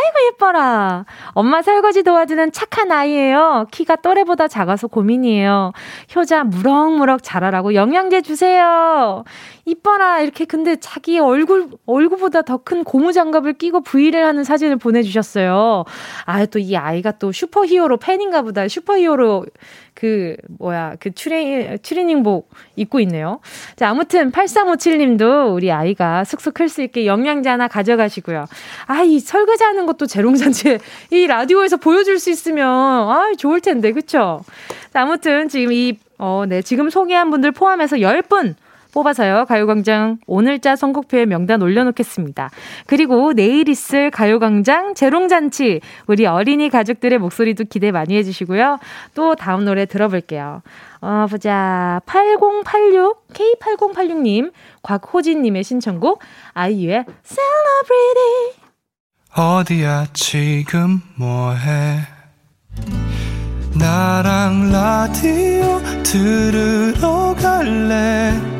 아이고 예뻐라. 엄마 설거지 도와주는 착한 아이예요. 키가 또래보다 작아서 고민이에요. 효자 무럭무럭 자라라고 영양제 주세요. 이뻐라. 이렇게 근데 자기 얼굴 얼굴보다 더 큰 고무 장갑을 끼고 브이를 하는 사진을 보내주셨어요. 아 또 이 아이가 또 슈퍼히어로 팬인가 보다. 슈퍼히어로 그 뭐야 그 트레이 트레이닝복 입고 있네요. 자 아무튼 8357님도 우리 아이가 쑥쑥 클 수 있게 영양제 하나 가져가시고요. 아 이 설거지하는 것도 재롱잔치 이 라디오에서 보여줄 수 있으면 아 좋을 텐데 그쵸? 자 아무튼 지금 이 어, 네, 지금 소개한 분들 포함해서 10분 뽑아서요. 가요광장 오늘자 선곡표에 명단 올려놓겠습니다. 그리고 내일 있을 가요광장 재롱잔치 우리 어린이 가족들의 목소리도 기대 많이 해주시고요. 또 다음 노래 들어볼게요. 어, 보자. 8086, K8086님, 곽호진님의 신청곡, 아이유의 Celebrity. 어디야, 지금 뭐해? 나랑 라디오 들으러 갈래?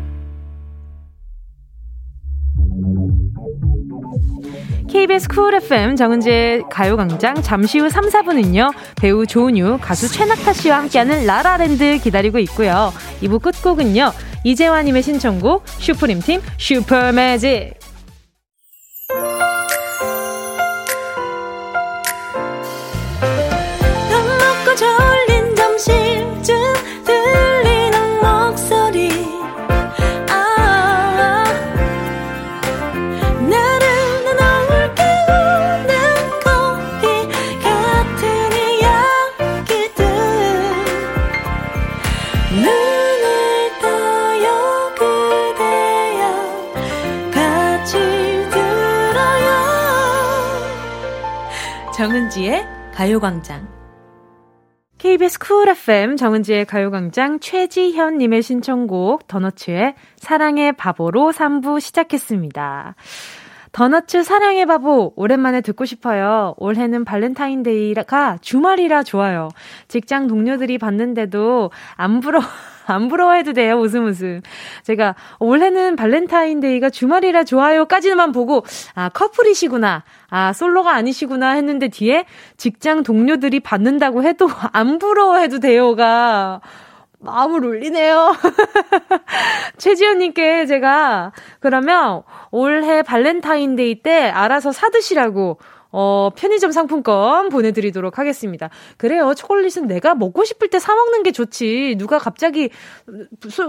KBS Cool FM 정은지의 가요광장 잠시 후 3, 4부는요. 배우 조은유, 가수 최낙타 씨와 함께하는 라라랜드 기다리고 있고요. 2부 끝곡은요. 이재화님의 신청곡 슈프림팀 슈퍼매직 정은지의 가요광장. KBS Cool FM 정은지의 가요광장 최지현님의 신청곡 더너츠의 사랑의 바보로 3부 시작했습니다. 더너츠 사랑의 바보 오랜만에 듣고 싶어요. 올해는 발렌타인데이가 주말이라 좋아요. 직장 동료들이 봤는데도 안 부러워 안 부러워해도 돼요. 웃음 웃음. 제가 올해는 발렌타인데이가 주말이라 좋아요까지만 보고 아 커플이시구나. 아 솔로가 아니시구나 했는데 뒤에 직장 동료들이 받는다고 해도 안 부러워해도 돼요가 마음을 울리네요. 최지연님께 제가 그러면 올해 발렌타인데이 때 알아서 사드시라고 어, 편의점 상품권 보내드리도록 하겠습니다. 그래요. 초콜릿은 내가 먹고 싶을 때 사먹는 게 좋지. 누가 갑자기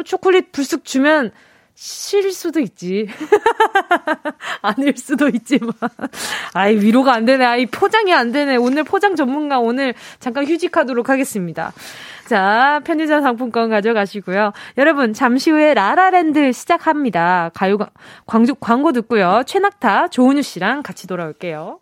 초콜릿 불쑥 주면 싫을 수도 있지. 아닐 수도 있지만. 아이, 위로가 안 되네. 아이, 포장이 안 되네. 오늘 포장 전문가 오늘 잠깐 휴직하도록 하겠습니다. 자, 편의점 상품권 가져가시고요. 여러분, 잠시 후에 라라랜드 시작합니다. 가요, 광주, 광고 듣고요. 최낙타, 조은유 씨랑 같이 돌아올게요.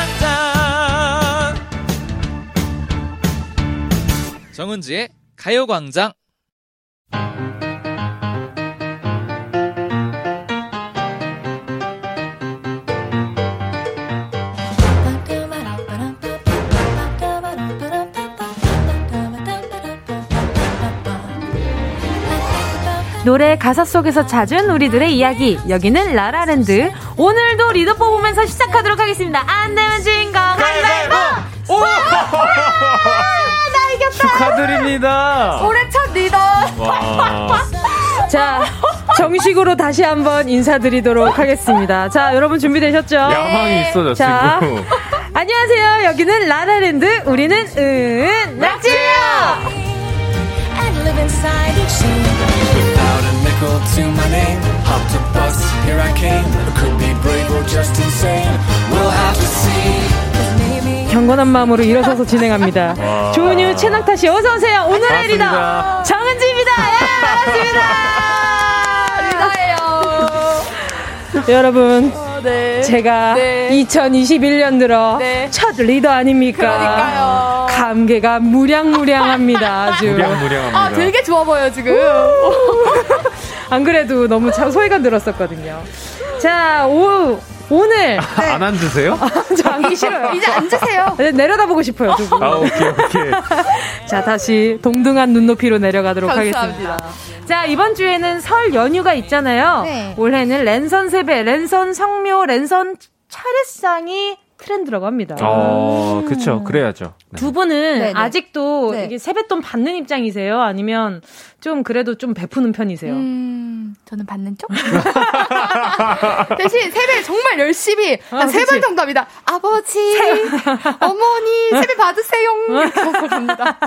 정은지의 가요광장 노래 가사 속에서 찾은 우리들의 이야기. 여기는 라라랜드. 오늘도 리더 뽑으면서 시작하도록 하겠습니다. 안 되면 주인공 가위바위보! 축하드립니다! 올해 첫 리더! 와. 자, 정식으로 다시 한번 인사드리도록 하겠습니다. 자, 여러분 준비되셨죠? 야망이 있어졌어, 자, 안녕하세요. 여기는 라라랜드. 우리는 은, 낙지예요! Without a nickel to my name Hopped a bus, here I came Could be brave or just insane We'll have to see 경건한 마음으로 일어서서 진행합니다. 조은유, 최낙타 씨, 어서 오세요. 오늘의 리더 정은지입니다. 예, 반갑습니다. 리더예요. 여러분, 네. 제가 네. 2021년 들어 네. 첫 리더 아닙니까? 그러니까요. 감개가 무량무량합니다. 아주. 무량무량합니다. 아, 되게 좋아 보여요, 지금. 안 그래도 너무 소외감 들었었거든요. 자, 오, 오늘. 네. 안 앉으세요? 아, 저 앉기 싫어요. 이제 앉으세요. 네, 내려다보고 싶어요, 두 분. 아, 오케이, 오케이. 자, 다시 동등한 눈높이로 내려가도록 감사합니다. 하겠습니다. 자, 이번 주에는 설 연휴가 있잖아요. 네. 올해는 랜선 세배, 랜선 성묘, 랜선 차례상이 트렌드라고 합니다. 어, 그쵸. 그래야죠. 네. 두 분은 네네. 아직도 네. 이게 세뱃돈 받는 입장이세요? 아니면 좀 그래도 좀 베푸는 편이세요? 음, 저는 받는 쪽? 대신 세배 정말 열심히 아, 세번 정도 합니다. 아버지, 어머니, 세배 받으세요. 이렇게 갑니다.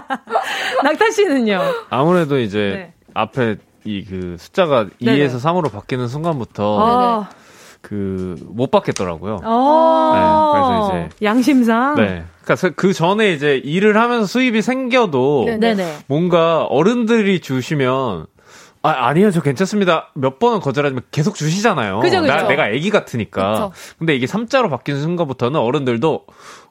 낙타 씨는요? 아무래도 이제 네. 앞에 이 그 숫자가 네네. 2에서 3으로 바뀌는 순간부터 아. 그 못 받겠더라고요. 어. 네, 그래서 이제 양심상. 네. 그러니까 그 전에 이제 일을 하면서 수입이 생겨도 네네. 뭔가 어른들이 주시면 아, 아니요, 저 괜찮습니다. 몇 번은 거절하지만 계속 주시잖아요. 그죠, 그죠. 나, 내가 애기 같으니까. 그쵸. 근데 이게 3자로 바뀌는 순간부터는 어른들도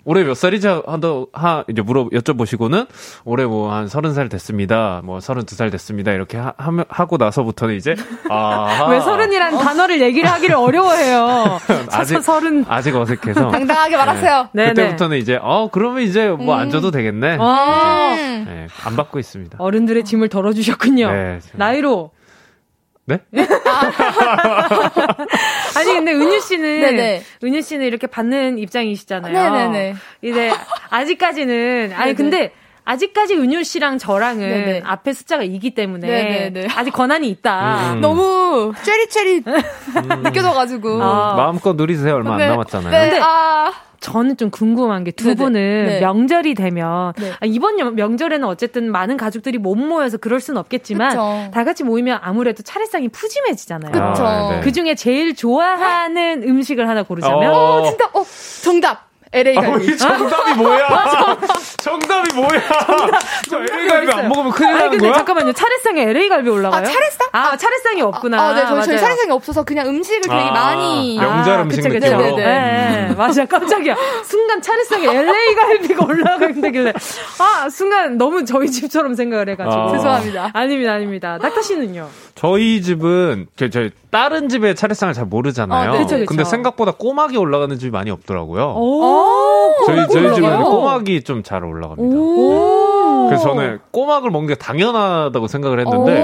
올해 몇 살이죠? 한더 하 이제 물어 여쭤보시고는 올해 뭐 한 서른 살 됐습니다. 뭐 서른 두 살 됐습니다. 이렇게 하, 하고 나서부터는 이제 아왜 서른이란 어. 단어를 얘기를 하기를 어려워해요. 아직 서른 아직 어색해서 당당하게 말하세요. 네. 그때부터는 이제 어 그러면 이제 뭐안 음. 줘도 되겠네. 아~ 네, 안 받고 있습니다. 어른들의 짐을 덜어주셨군요. 네, 나이로 네? 아니 근데 은유 씨는 네네. 은유 씨는 이렇게 받는 입장이시잖아요. 네네네. 이제 아직까지는 아니 네네. 근데 아직까지 은유 씨랑 저랑은 네네. 앞에 숫자가 2기 때문에 네네네. 아직 권한이 있다. 음. 너무 쉐리쉐리 음. 느껴져가지고 아. 마음껏 누리세요. 얼마 네. 안 남았잖아요. 네. 근데 아. 저는 좀 궁금한 게 두 분은 네. 명절이 되면 네. 아, 이번 명절에는 어쨌든 많은 가족들이 못 모여서 그럴 수는 없겠지만 그쵸. 다 같이 모이면 아무래도 차례상이 푸짐해지잖아요. 그쵸. 아, 네. 그 중에 제일 좋아하는 음식을 하나 고르자면 어, 어 진짜 어 정답 LA 갈비. 아, 정답이 뭐야? 정답이 뭐야? 정답, 저 LA 갈비 안 먹으면 큰일 나는 근데 거야? 잠깐만요. 차례상에 LA 갈비 올라가요? 아, 차례상? 아, 차례상이 없구나. 아, 네, 저희, 저희 차례상이 없어서 그냥 음식을 되게 아, 많이. 명절 음식 그쵸, 그쵸. 느낌으로. 네, 네, 네. 맞아, 깜짝이야. 순간 차례상에 LA 갈비가 올라가는데길래. 아, 순간 너무 저희 집처럼 생각을 해 가지고. 아. 죄송합니다. 아닙니다, 아닙니다. 낙타 씨는요? 저희 집은 저, 저 다른 집의 차례상을 잘 모르잖아요. 아, 그쵸, 그쵸. 근데 생각보다 꼬막이 올라가는 집이 많이 없더라고요. 저희 저희 집은 꼬막이 좀 잘 올라갑니다. 그래서 저는 꼬막을 먹는 게 당연하다고 생각을 했는데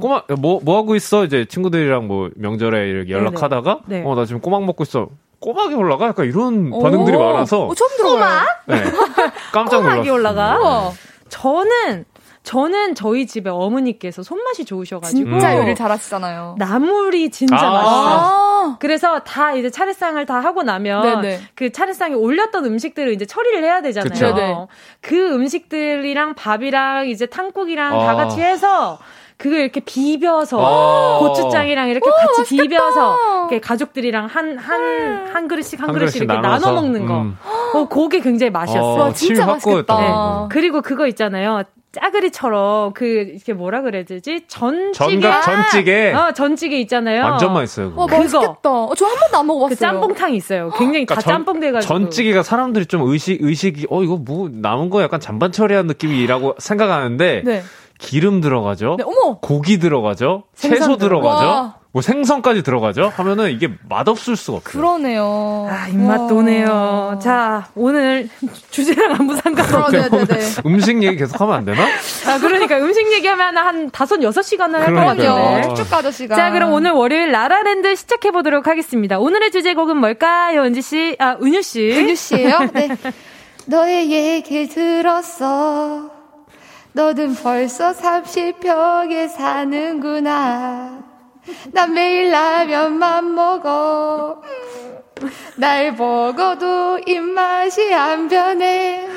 꼬막 뭐뭐 뭐 하고 있어 이제 친구들이랑 뭐 명절에 이렇게 연락하다가 네. 어나 지금 꼬막 먹고 있어. 꼬막이 올라가? 약간 이런 반응들이 많아서. 어, 처음 들어봐요. 네. 깜짝 놀랐어요. 꼬막이 올라가? 저는 저는 저희 집에 어머니께서 손맛이 좋으셔가지고 진짜 요리 잘하시잖아요. 나물이 진짜 아~ 맛있어요. 그래서 다 이제 차례상을 다 하고 나면 네네. 그 차례상에 올렸던 음식들을 이제 처리를 해야 되잖아요. 그 음식들이랑 밥이랑 이제 탕국이랑 아~ 다 같이 해서 그걸 이렇게 비벼서 아~ 고추장이랑 이렇게 오, 같이 맛있겠다. 비벼서 이렇게 가족들이랑 한 한 한 한 그릇씩 한, 한 그릇씩 이렇게 나눠 먹는 거. 음. 어, 그게 굉장히 맛이었어요. 어, 진짜 맛있겠다. 네. 그리고 그거 있잖아요. 짜그리처럼 그 이렇게 뭐라 그래야 되지? 전찌개. 전각 전찌개. 어, 전찌개 있잖아요. 완전 맛있어요. 그거. 어, 맛있겠다. 어, 저한 번도 안 먹어봤어요. 그 짬뽕탕 있어요. 굉장히 그러니까 다 전, 짬뽕 돼가지고. 전찌개가 사람들이 좀 의식 의식이 어 이거 뭐 남은 거 약간 잔반 처리한 느낌이라고 생각하는데 네. 기름 들어가죠. 네, 어머. 고기 들어가죠. 채소 들어가죠. 와. 뭐 생선까지 들어가죠? 하면은 이게 맛없을 수가 없어요. 그러네요. 아, 입맛 도네요. 자, 오늘 주제랑 아무 상관없는 네, 네, 네. 음식 얘기 계속 하면 안 되나? 아, 그러니까 음식 얘기하면 한 다섯, 여섯 시간을 할것 같은데. 쭉쭉 가도 시간. 자, 그럼 오늘 월요일 라라랜드 시작해보도록 하겠습니다. 오늘의 주제곡은 뭘까요, 은지씨? 아, 은유씨. 은유씨예요 네. 너의 얘기 들었어. 너는 벌써 30평에 사는구나. 난 매일 라면만 먹어. 날 먹어도 입맛이 안 변해.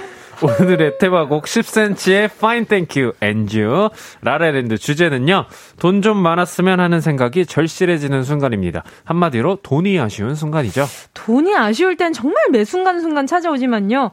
오늘의 테마곡 10cm의 Fine Thank You and You 라라랜드 주제는요 돈 좀 많았으면 하는 생각이 절실해지는 순간입니다 한마디로 돈이 아쉬운 순간이죠 돈이 아쉬울 땐 정말 매 순간순간 찾아오지만요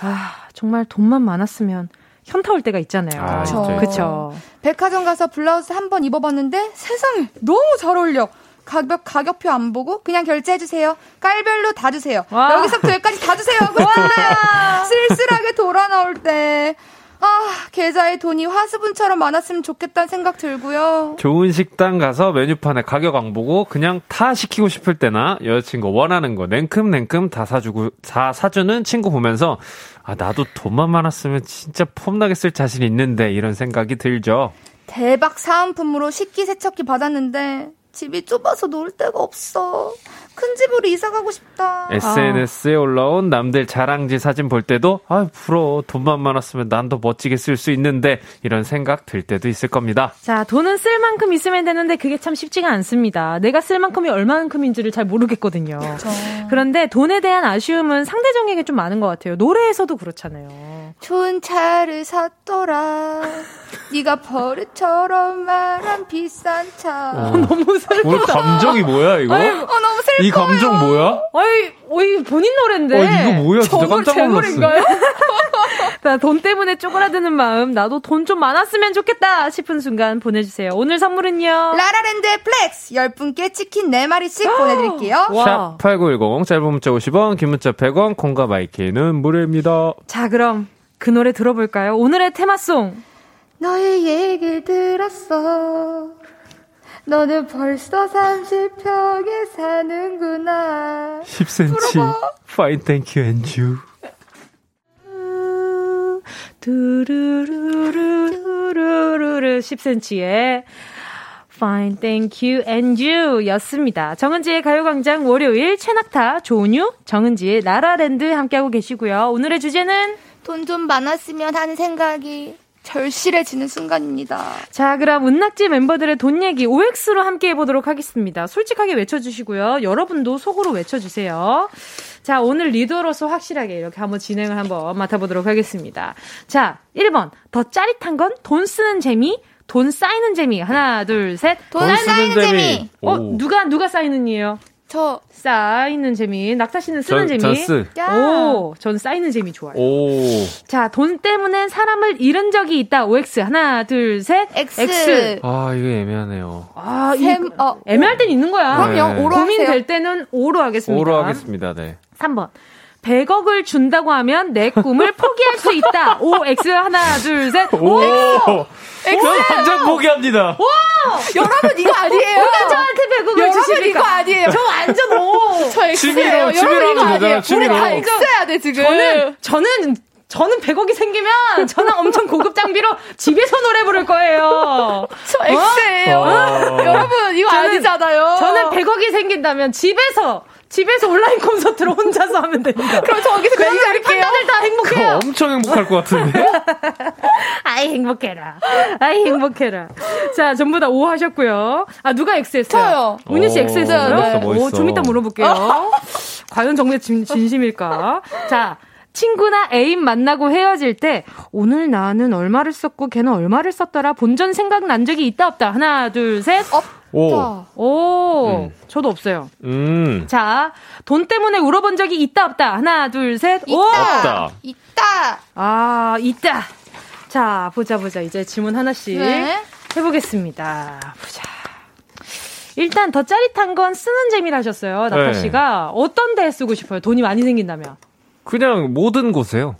아 정말 돈만 많았으면 현타 올 때가 있잖아요. 아, 그렇죠. 백화점 가서 블라우스 한 번 입어봤는데 세상에 너무 잘 어울려. 가격 가격표 안 보고 그냥 결제해 주세요. 깔별로 다 주세요. 와. 여기서부터 여기까지 다 주세요. 와. 쓸쓸하게 돌아 나올 때 아, 계좌에 돈이 화수분처럼 많았으면 좋겠다는 생각 들고요. 좋은 식당 가서 메뉴판에 가격 안 보고 그냥 다 시키고 싶을 때나 여자친구 원하는 거 냉큼냉큼 다 사주고 다 사주는 친구 보면서 아 나도 돈만 많았으면 진짜 폼나게 쓸 자신 있는데 이런 생각이 들죠. 대박 사은품으로 식기세척기 받았는데 집이 좁아서 놀 데가 없어. 큰 집으로 이사 가고 싶다. SNS에 아. 올라온 남들 자랑지 사진 볼 때도 아 부러워 돈만 많았으면 난 더 멋지게 쓸 수 있는데 이런 생각 들 때도 있을 겁니다. 자 돈은 쓸 만큼 있으면 되는데 그게 참 쉽지가 않습니다. 내가 쓸 만큼이 얼마만큼인지를 잘 모르겠거든요. 그렇죠. 그런데 돈에 대한 아쉬움은 상대적에게 좀 많은 것 같아요. 노래에서도 그렇잖아요. 좋은 차를 샀더라. 네가 버릇처럼 말한 비싼 차. 어. 너무 슬프다. 오늘 감정이 뭐야 이거? 아유, 어 너무 슬퍼. 이 감정 뭐야? 어이, 어이 본인 노래인데. 어, 이거 뭐야? 진짜 깜짝 놀랐어. 돈 때문에 쪼그라드는 마음, 나도 돈 좀 많았으면 좋겠다 싶은 순간 보내주세요. 오늘 선물은요? 라라랜드의 flex 10분께 치킨 4마리씩 보내드릴게요. 샵8910 짧은 문자 50원, 긴 문자 100원, 콩과 마이크는 무료입니다. 자, 그럼 그 노래 들어볼까요? 오늘의 테마송. 너의 얘기 들었어. 너는 벌써 30평에 사는구나. 10cm. Fine, thank you, and you. 두루루루루루루 10cm의 Fine, thank you, and you 였습니다. 정은지의 가요광장 월요일 최낙타, 조은유, 정은지의 라라랜드 함께하고 계시고요. 오늘의 주제는 돈 좀 많았으면 하는 생각이 절실해지는 순간입니다. 자, 그럼 은낙지 멤버들의 돈 얘기 OX로 함께 해보도록 하겠습니다. 솔직하게 외쳐주시고요. 여러분도 속으로 외쳐주세요. 자, 오늘 리더로서 확실하게 이렇게 한번 진행을 한번 맡아보도록 하겠습니다. 자, 1번. 더 짜릿한 건 돈 쓰는 재미, 돈 쌓이는 재미. 하나, 둘, 셋. 돈, 돈 쌓이는 재미. 재미. 어, 누가, 누가 쌓이는이에요? 저 쌓이는 재미. 낙타 씨는 쓰는 전, 재미. 전 오, 전 쌓이는 재미 좋아요. 오. 자, 돈 때문에 사람을 잃은 적이 있다. OX. 하나, 둘, 셋. X. X. 아, 이거 애매하네요. 아, 샘, 어, 애매할 땐 있는 거야. 그럼요. 네. 고민 될 때는 오로 하겠습니다. 오로 하겠습니다. 네. 3번. 100억을 준다고 하면 내 꿈을 포기할 수 있다. O, X, 하나, 둘, 셋. 오! X! 완전 포기합니다. 와! 여러분, 이거 아니에요. 누가 저한테 100억을 주십니까? 이거 아니에요. 저 완전 오! 저 X예요. 취미로, 취미로 하면 되잖아, 취미로. 우리 다 X해야 돼, 지금. 저는, 저는, 저는 100억이 생기면 저는 엄청 고급 장비로 집에서 노래 부를 거예요. 저 X예요. 어? 여러분, 이거 저는, 아니잖아요. 저는 100억이 생긴다면 집에서 집에서 온라인 콘서트로 혼자서 하면 됩니다. 그럼 저기서 그러면 우리 판다들 다 행복해요. 엄청 행복할 것 같은데. 아이 행복해라. 아이 행복해라. 자 전부 다 O 하셨고요. 아 누가 X 했어요? 저요. 운유 씨 X 했어요? 멋있어, 멋있어. 오, 좀 이따 물어볼게요. 과연 정말 진, 진심일까? 자. 친구나 애인 만나고 헤어질 때 오늘 나는 얼마를 썼고 걔는 얼마를 썼더라 본전 생각난 적이 있다 없다 하나 둘 셋. 없. 오. 오. 음. 저도 없어요. 음. 자, 돈 때문에 울어본 적이 있다 없다. 하나, 둘, 셋. 있다. 오! 없다. 있다. 아, 있다. 자, 보자 보자. 이제 질문 하나씩 네. 해보겠습니다. 보자. 일단 더 짜릿한 건 쓰는 재미를 하셨어요. 낙타 네. 씨가 어떤 데에 쓰고 싶어요? 돈이 많이 생긴다면 그냥 모든 곳에요.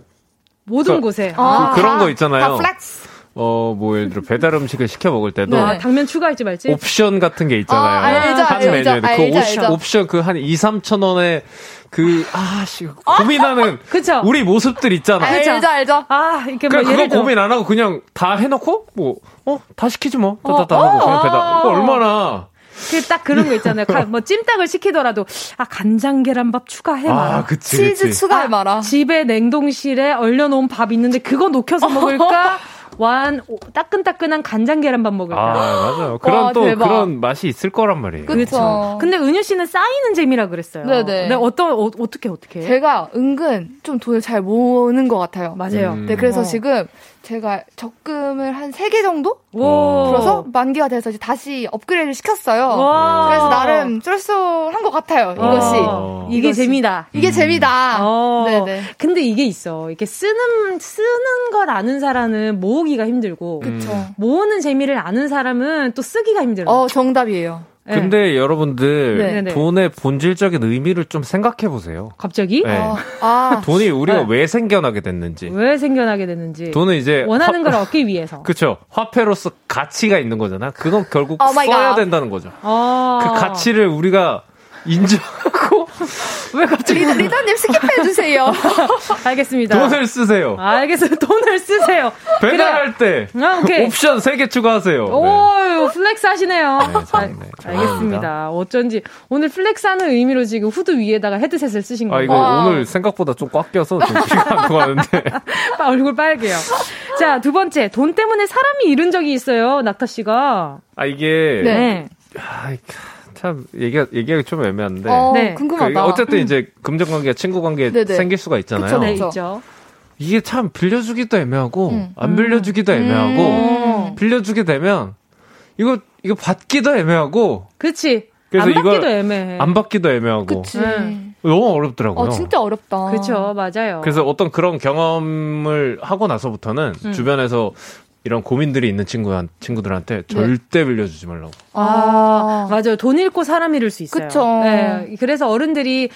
모든 그- 곳에. 아, 그, 런 다- 거 있잖아요. 다 flex. 어, 뭐, 예를 들어, 배달 음식을 시켜 먹을 때도. 아, 네. 당면 추가할지 말지. 옵션 같은 게 있잖아요. 아, 알죠, 한 알죠, 메뉴에. 그 알죠, 옵션, 알죠. 옵션 그 한 2, 3천 원에 그, 아, 씨, 고민하는. 그쵸. 우리 모습들 있잖아. 알죠, 알죠. 아, 이렇게 뭐 그냥 예를 그거 들어. 고민 안 하고 그냥 다 해놓고, 뭐, 어, 다 시키지 뭐. 어, 따따따 하고 그냥 어, 배달. 그거 어. 얼마나. 그 딱 그런 거 있잖아요. 가- 뭐 찜닭을 시키더라도 아 간장 계란밥 추가해 마라. 아, 그치, 치즈 그치. 추가해 마라. 집에 냉동실에 얼려놓은 밥 있는데 그거 녹여서 먹을까? 완 오, 따끈따끈한 간장 계란밥 먹을까? 아, 맞아요. 그런 와, 또 대박. 그런 맛이 있을 거란 말이에요. 그- 그렇죠. 근데 은유 씨는 쌓이는 재미라 그랬어요. 네네. 네, 어떤 어, 어떻게 어떻게? 제가 은근 좀 돈을 잘 모으는 것 같아요. 맞아요. 음. 네, 그래서 어. 지금 제가 적금을 한 3개 정도? 오. 불어서 만기가 돼서 이제 다시 업그레이드를 시켰어요. 와. 그래서 나름 쏠쏠한 것 같아요, 이것이. 어. 이게 이것이. 재미다. 이게 재미다. 어. 네네. 근데 이게 있어. 이렇게 쓰는 쓰는 걸 아는 사람은 모으 기가 힘들고 그쵸. 모으는 재미를 아는 사람은 또 쓰기가 힘들어. 어, 정답이에요. 네. 근데 여러분들 네. 돈의 본질적인 의미를 좀 생각해 보세요. 갑자기 네. 아, 아, 돈이 우리가 네. 왜 생겨나게 됐는지. 왜 생겨나게 됐는지 돈은 이제 원하는 화- 걸 얻기 위해서. 그쵸. 화폐로서 가치가 있는 거잖아. 그건 결국 Oh 써야 God. 된다는 거죠. 어. 그 가치를 우리가 인정하고 왜 갑자기 리더, 리더님 skip해 주세요. 알겠습니다. 돈을 쓰세요. 알겠습니다. 돈을 쓰세요. 배달할 때 아, 오케이. 옵션 3개 추가하세요. 네. 오, flex 하시네요. 네, 네, 알겠습니다. 어쩐지 오늘 flex 하는 의미로 지금 후드 위에다가 헤드셋을 쓰신 아, 거예요. 이거 와. 오늘 생각보다 좀 꽉 껴서 좀 피가 안 통하는데. 얼굴 빨개요. 자, 두 번째. 돈 때문에 사람 잃은 적이 있어요. 낙타 씨가. 아, 이게. 네. 아, 참, 얘기가, 얘기하기 좀 애매한데. 어, 네. 그, 궁금하다. 어쨌든 이제 금전 관계, 친구 관계 네네. 생길 수가 있잖아요. 그쵸, 네, 그쵸. 있죠. 이게 참 빌려주기도 애매하고 음. 안 빌려주기도 애매하고 음. 빌려주게 되면 이거 이거 받기도 애매하고 그치. 그래서 안 이걸 받기도 애매해. 안 받기도 애매하고 그치. 네. 너무 어렵더라고요. 어, 진짜 어렵다. 그쵸, 맞아요. 그래서 어떤 그런 경험을 하고 나서부터는 음. 주변에서 이런 고민들이 있는 친구한 친구들한테 절대 빌려주지 말라고. 아, 맞아요. 돈 잃고 사람 잃을 수 있어요. 그쵸. 네, 그래서 어른들이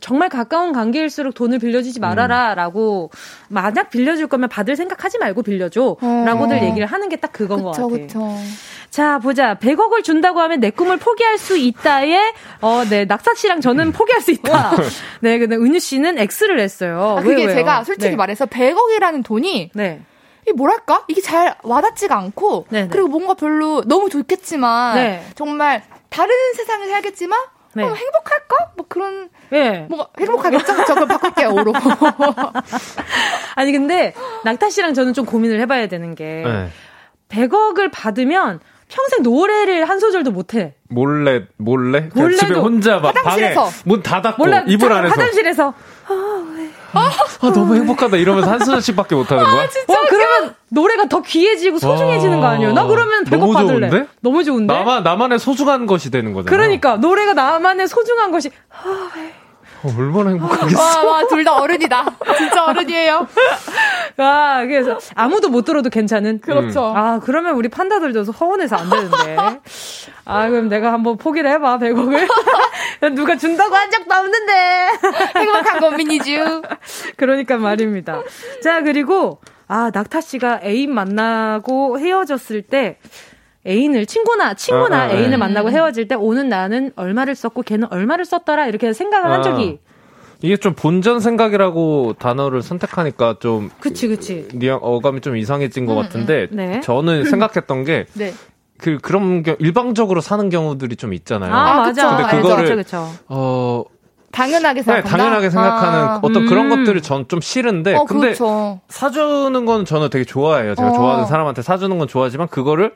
정말 가까운 관계일수록 돈을 빌려주지 말아라 라고 만약 빌려줄 거면 받을 생각하지 말고 빌려줘 라고들 어. 얘기를 하는 게 딱 그건 것 그쵸, 같아요. 그쵸. 자, 보자. 100억을 준다고 하면 내 꿈을 포기할 수 있다에, 어, 네, 낙사 씨랑 저는 포기할 수 있다. 네, 근데 은유 씨는 X를 했어요. 아, 왜, 그게 왜요? 제가 솔직히 네. 말해서 100억이라는 돈이 네. 이 뭐랄까? 이게 잘 와닿지가 않고 네네. 그리고 뭔가 별로 너무 좋겠지만 네. 정말 다른 세상을 살겠지만 네. 어, 행복할까? 뭐 그런 예. 뭔가 행복하겠죠? 저 그럼 바꿀게요 오로. 아니, 근데 낙타 씨랑 저는 좀 고민을 해봐야 되는 게, 네. 100억을 받으면 평생 노래를 한 소절도 못 해. 몰래 몰래 몰래도 집에 혼자 막 방에 화장실에서. 문 닫았고 몰라, 이불 자- 안에서 화장실에서. 아 너무 행복하다 이러면서 한 소절씩밖에 못 하는 거야? 와, 그러면 노래가 더 귀해지고 소중해지는 거 아니에요? 나 그러면 100억 너무 받을래. 좋은데? 너무 좋은데? 나만 나만의 소중한 것이 되는 거잖아. 그러니까 노래가 나만의 소중한 것이 어, 얼마나 행복하겠어. 와, 와, 둘 다 어른이다. 진짜 어른이에요. 아 그래서 아무도 못 들어도 괜찮은 그렇죠. 아 그러면 우리 판다들도 허원해서 안 되는데 아 그럼 내가 한번 포기를 해봐 100억을 누가 준다고 한 적도 없는데. 행복한 고민이죠. 그러니까 말입니다. 자, 그리고, 아, 낙타 씨가 애인 만나고 헤어졌을 때, 애인을 친구나 친구나 아, 아, 애인을 네. 만나고 헤어질 때 오는 나는 얼마를 썼고 걔는 얼마를 썼더라 이렇게 생각을 한 아. 적이 이게 좀 본전 생각이라고 단어를 선택하니까 좀 그치 그치 뉘앙 어감이 좀 이상해진 것 음, 같은데 음. 네. 저는 생각했던 게 네. 그 그런 경 일방적으로 사는 경우들이 좀 있잖아요. 아, 맞아. 근데 그거를 그쵸, 그쵸. 어 당연하게 생각 네, 당연하게 생각하는 아. 어떤 음. 그런 것들을 전 좀 싫은데 어, 근데 그렇죠. 사주는 건 저는 되게 좋아해요. 제가 어. 좋아하는 사람한테 사주는 건 좋아하지만 그거를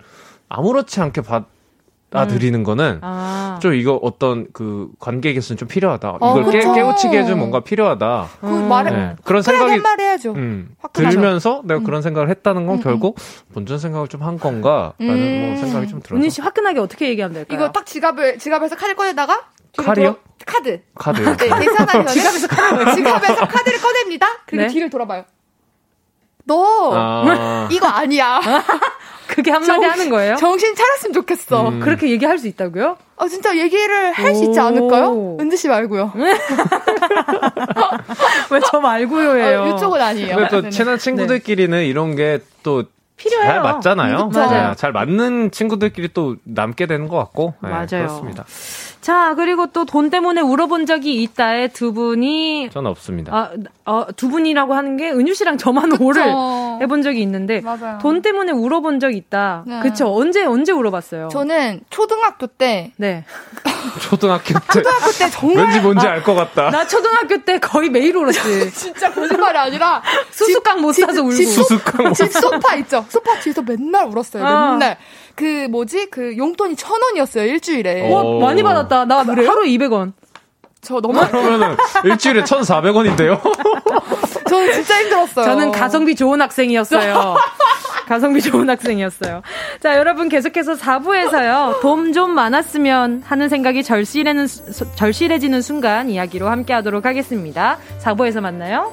아무렇지 않게 받 받아들이는 음. 거는 아. 좀 이거 어떤 그 관계 개수는 좀 필요하다. 어, 이걸 깨, 깨우치게 해준 뭔가 필요하다. 그 음. 말에 네. 그런 생각이 말해야죠. 음, 들면서 내가 음. 그런 생각을 했다는 건 음, 음. 결국 본전 생각을 좀 한 건가라는 뭐 생각이 좀 들어요. 은희 씨 화끈하게 어떻게 얘기하면 될까요? 이거 딱 지갑을 지갑에서 카드 꺼내다가 칼이요? 카드. 카드. 네, 계산하기 지갑에서 카드. 지갑에서 카드를 꺼냅니다. 그리고 네? 뒤를 돌아봐요. 너 아. 이거 아니야. 그게 한마디 정, 하는 거예요? 정신 차렸으면 좋겠어. 음. 그렇게 얘기할 수 있다고요? 아, 진짜 얘기를 할 수 있지 않을까요? 은지 씨 말고요. 왜 저 말고요? 아, 이쪽은 아니에요. 또 친한 친구들끼리는 네. 이런 게또 필요해요. 잘 맞잖아요. 음, 맞아요. 네, 잘 맞는 친구들끼리 또 남게 되는 것 같고. 네, 맞아요. 그렇습니다. 자, 그리고 또 돈 때문에 울어본 적이 있다에 두 분이. 저는 없습니다. 아, 어, 두 분이라고 하는 게 은유 씨랑 저만 그쵸. 오를 해본 적이 있는데. 맞아요. 돈 때문에 울어본 적 있다. 네. 그쵸. 언제, 언제 울어봤어요? 저는 초등학교 때. 네. 초등학교 때. 초등학교 때 정말. 왠지 뭔지 아, 알것 같다. 나 초등학교 때 거의 매일 울었지. 진짜 거짓말이 아니라. 수수깡 못 사서 울고. 수수깡 집 소파 있죠. 소파 뒤에서 맨날 울었어요. 아. 맨날. 그 뭐지 그 용돈이 천 원이었어요 일주일에. 와 많이 받았다. 나 그래요? 하루 200원. 저 너무 그러면은 일주일에 1,400원인데요. 저는 진짜 힘들었어요. 저는 가성비 좋은 학생이었어요. 가성비 좋은 학생이었어요. 자, 여러분 계속해서 4부에서요. 돈 좀 많았으면 하는 생각이 절실해는, 절실해지는 순간 이야기로 함께 하도록 하겠습니다. 4부에서 만나요.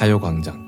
가요광장.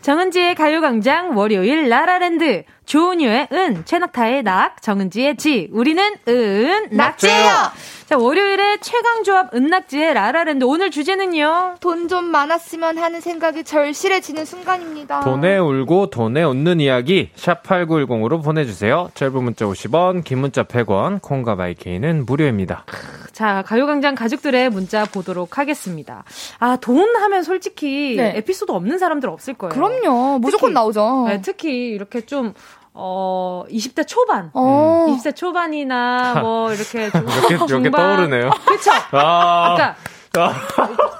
정은지의 가요광장 월요일 라라랜드 조은유의 은, 최낙타의 낙, 정은지의 지, 우리는 은, 낙지예요. 자, 월요일에 최강조합 은낙지의 라라랜드 오늘 주제는요. 돈 좀 많았으면 하는 생각이 절실해지는 순간입니다. 돈에 울고 돈에 웃는 이야기 샵 8910으로 보내주세요. 짧은 문자 50원, 긴 문자 100원, 콩과 마이케이는 무료입니다. 자, 가요광장 가족들의 문자 보도록 하겠습니다. 아, 돈 하면 솔직히 네. 에피소드 없는 사람들 없을 거예요. 그럼요. 무조건 특히, 나오죠. 네, 특히 이렇게 좀 어, 20대 초반. 어. 20대 초반이나 뭐 이렇게 좀 이렇게, 이렇게 떠오르네요. 그쵸? 아. 그러니까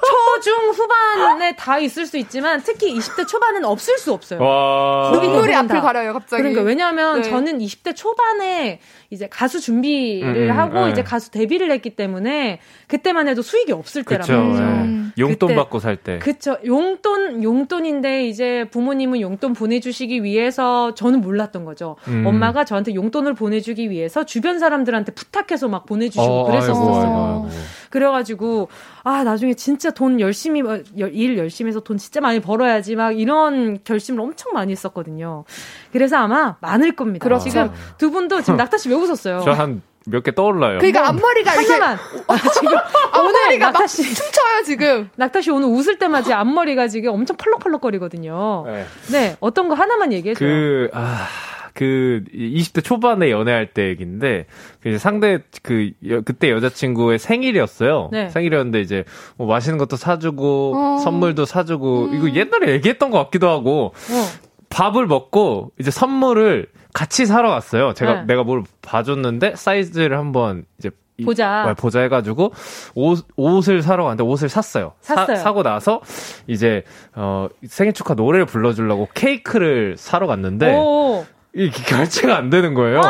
초중 후반에 다 있을 수 있지만 특히 20대 초반은 없을 수 없어요. 와. 눈물이 앞을 가려요, 갑자기. 그러니까 왜냐하면 네. 저는 20대 초반에 이제 가수 준비를 음, 하고 네. 이제 가수 데뷔를 했기 때문에 그때만 해도 수익이 없을 말이죠. 네. 용돈 그때, 받고 살 때. 그쵸. 용돈 용돈인데 이제 부모님은 용돈 보내주시기 위해서 저는 몰랐던 거죠. 음. 엄마가 저한테 용돈을 보내주기 위해서 주변 사람들한테 부탁해서 막 보내주시고 어, 그랬었어요. 그래가지고 아 나중에 진짜 돈 열심히 어, 일 열심히 해서 돈 진짜 많이 벌어야지 막 이런 결심을 엄청 많이 했었거든요. 그래서 아마 많을 겁니다. 그렇죠. 지금 두 분도 지금 낙타 씨 왜 웃었어요? 저 한 몇 개 떠올라요. 그러니까 앞머리가 이렇게 만 아, 지금 앞머리가 낙타 씨 춤춰요 지금. 낙타 씨 오늘 웃을 때마다 앞머리가 지금 엄청 펄럭펄럭거리거든요. 네. 네, 어떤 거 하나만 얘기해 줘요. 그 아. 그 20대 초반에 연애할 때 얘기인데 그 상대 그 여, 그때 여자친구의 생일이었어요. 네. 생일이었는데 이제 뭐 맛있는 것도 사주고 어. 선물도 사주고 음. 이거 옛날에 얘기했던 것 같기도 하고 어. 밥을 먹고 이제 선물을 같이 사러 갔어요. 제가 네. 내가 뭘 봐줬는데 사이즈를 한번 이제 보자. 이, 보자 해가지고 옷 옷을 사러 갔는데 옷을 샀어요. 샀어요. 사, 고 나서 이제 어 생일 축하 노래를 불러주려고 케이크를 사러 갔는데 오. 이 결제가 안 되는 거예요.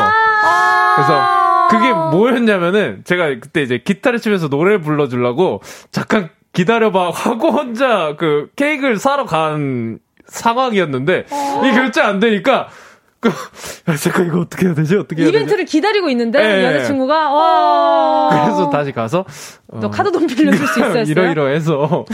그래서 그게 뭐였냐면은 제가 그때 이제 기타를 치면서 노래를 불러주려고 잠깐 기다려봐 하고 혼자 그 케이크를 사러 간 상황이었는데 이 결제 안 되니까 잠깐 이거 어떻게 해야 되지? 어떻게 해야 이벤트를 되지? 기다리고 있는데 네. 여자친구가 와. 그래서 다시 가서 너 어, 카드 돈 빌려줄 수 있어요? 이러이러해서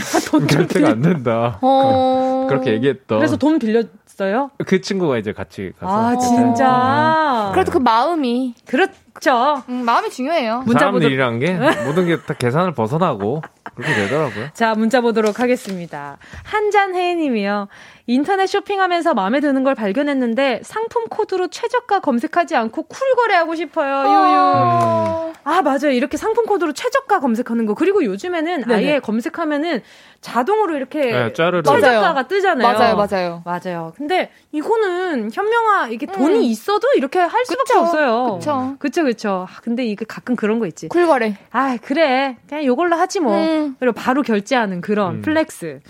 결제가 안 된다. 어... 그렇게 얘기했던. 그래서 돈 빌렸어요? 그 친구가 이제 같이 가서. 아 진짜. 어... 그래도 그 마음이 그렇죠. 음, 마음이 중요해요. 문자 보도... 일이란 게 모든 게 다 계산을 벗어나고 그렇게 되더라고요. 자 문자 보도록 하겠습니다. 한잔혜님이요. 인터넷 쇼핑하면서 마음에 드는 걸 발견했는데 상품 코드로 최저가 검색하지 않고 cool 거래하고 싶어요. 아. 유유. 음. 아 맞아요. 이렇게 상품 코드로 최저가 검색하는 거. 그리고 요즘에는 네네. 아예 검색하면은 자동으로 이렇게 네, 최저가가 맞아요. 뜨잖아요. 맞아요, 맞아요. 맞아요. 근데 이거는 현명한 게 돈이 음. 있어도 이렇게 할 수밖에 그쵸, 없어요. 그렇죠. 그렇죠, 그렇죠. 근데 이게 가끔 그런 거 있지. cool 거래. 아 그래. 그냥 요걸로 하지 뭐. 음. 그리고 바로 결제하는 그런 음. flex.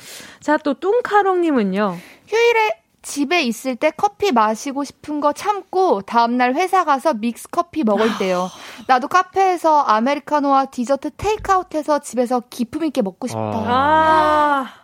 자 또 뚱카롱님은요. 휴일에 집에 있을 때 커피 마시고 싶은 거 참고 다음날 회사 가서 믹스 커피 먹을 때요. 나도 카페에서 아메리카노와 디저트 테이크아웃해서 집에서 기품 있게 먹고 싶다. 아.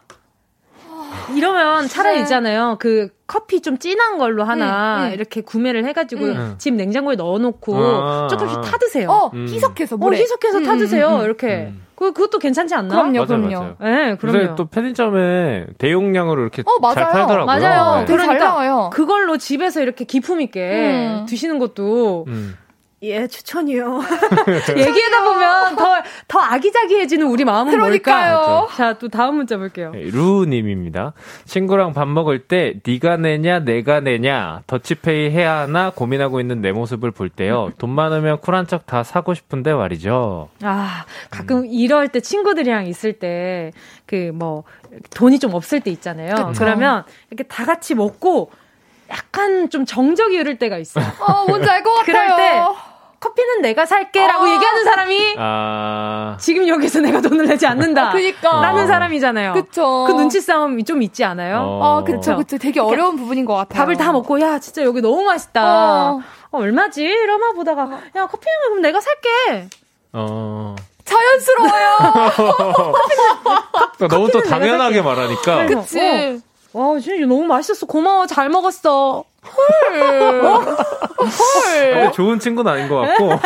이러면 차라리 네. 있잖아요. 그 커피 좀 진한 걸로 하나 네, 네. 이렇게 구매를 해가지고 음. 집 냉장고에 넣어놓고 아~ 조금씩 타드세요. 어, 음. 희석해서 물에. 어, 희석해서 음, 타드세요. 음, 음, 이렇게. 그, 그것도 괜찮지 않나? 그럼요, 맞아요, 그럼요. 맞아요. 네, 그럼요. 또 편의점에 대용량으로 이렇게 어, 잘 팔더라고요. 맞아요. 네. 그러니까 잘 나와요. 그걸로 집에서 이렇게 기품 있게 드시는 것도 예, 추천이요. 얘기하다 보면 더, 더 아기자기해지는 우리 마음은 그러니까요. 뭘까? 자, 또 다음 문자 볼게요. 네, 루님입니다. 친구랑 밥 먹을 때 네가 내냐 내가 내냐 더치페이 해야 하나 고민하고 있는 내 모습을 볼 때요. 돈 많으면 쿨한 척 다 사고 싶은데 말이죠. 아, 가끔 음. 이럴 때 친구들이랑 있을 때 그 뭐 돈이 좀 없을 때 있잖아요. 그쵸. 그러면 이렇게 다 같이 먹고 약간 좀 정적이 흐를 때가 있어요. 어, 뭔지 알 것 같아요. 그럴 때 커피는 내가 살게라고 아~ 얘기하는 사람이 아~ 지금 여기서 내가 돈을 내지 않는다. 그니까. 라는 사람이잖아요. 그쵸. 그 눈치 싸움이 좀 있지 않아요? 어. 아, 그쵸, 그쵸. 되게 그러니까 어려운 부분인 것 같아요. 밥을 다 먹고, 야, 진짜 여기 너무 맛있다. 어, 어 얼마지? 이러나 보다가, 야, 커피는 그럼 내가 살게. 어. 자연스러워요. 그러니까 너무 또 당연하게 말하니까. 그치. 어. 와, 진짜 너무 맛있었어. 고마워. 잘 먹었어. 헐. 어? 헐. 좋은 친구는 아닌 것 같고.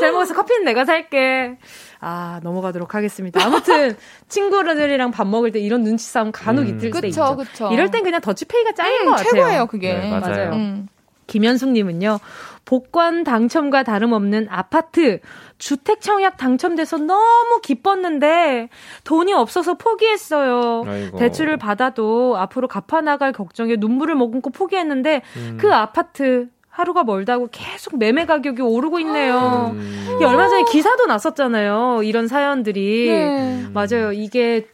잘 먹었어. 커피는 내가 살게. 아, 넘어가도록 하겠습니다. 아무튼, 친구들이랑 밥 먹을 때 이런 눈치 싸움 간혹 음. 있을 그쵸, 때 있죠. 그쵸. 이럴 땐 그냥 더치페이가 짱인 음, 것 같아요. 최고예요, 그게. 네, 맞아요. 맞아요. 음. 김현숙님은요, 복권 당첨과 다름없는 아파트, 주택 청약 당첨돼서 너무 기뻤는데 돈이 없어서 포기했어요. 아이고. 대출을 받아도 앞으로 갚아 나갈 걱정에 눈물을 머금고 포기했는데 음. 그 아파트 하루가 멀다고 계속 매매 가격이 오르고 있네요. 음. 얼마 전에 기사도 났었잖아요. 이런 사연들이. 네. 맞아요. 이게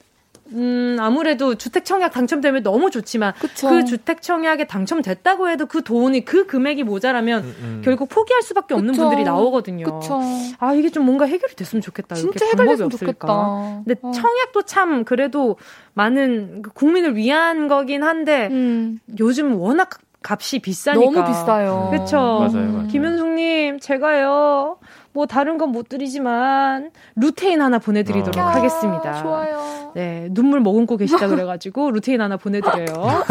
음, 아무래도 주택 청약 당첨되면 너무 좋지만 그쵸. 그 주택 청약에 당첨됐다고 해도 그 돈이 그 금액이 모자라면 음, 음. 결국 포기할 수밖에 없는 그쵸. 분들이 나오거든요. 그쵸. 아 이게 좀 뭔가 해결이 됐으면 좋겠다. 진짜 해결됐으면 좋겠다. 근데 어. 청약도 참 그래도 많은 그 국민을 위한 거긴 한데 음. 요즘 워낙 값이 비싸니까 너무 비싸요. 그렇죠. 맞아요, 맞아요. 김현숙님 제가요 뭐 다른 건 못 드리지만 루테인 하나 보내드리도록 어. 하겠습니다. 좋아요. 네 눈물 머금고 계시다 그래가지고 루테인 하나 보내드려요.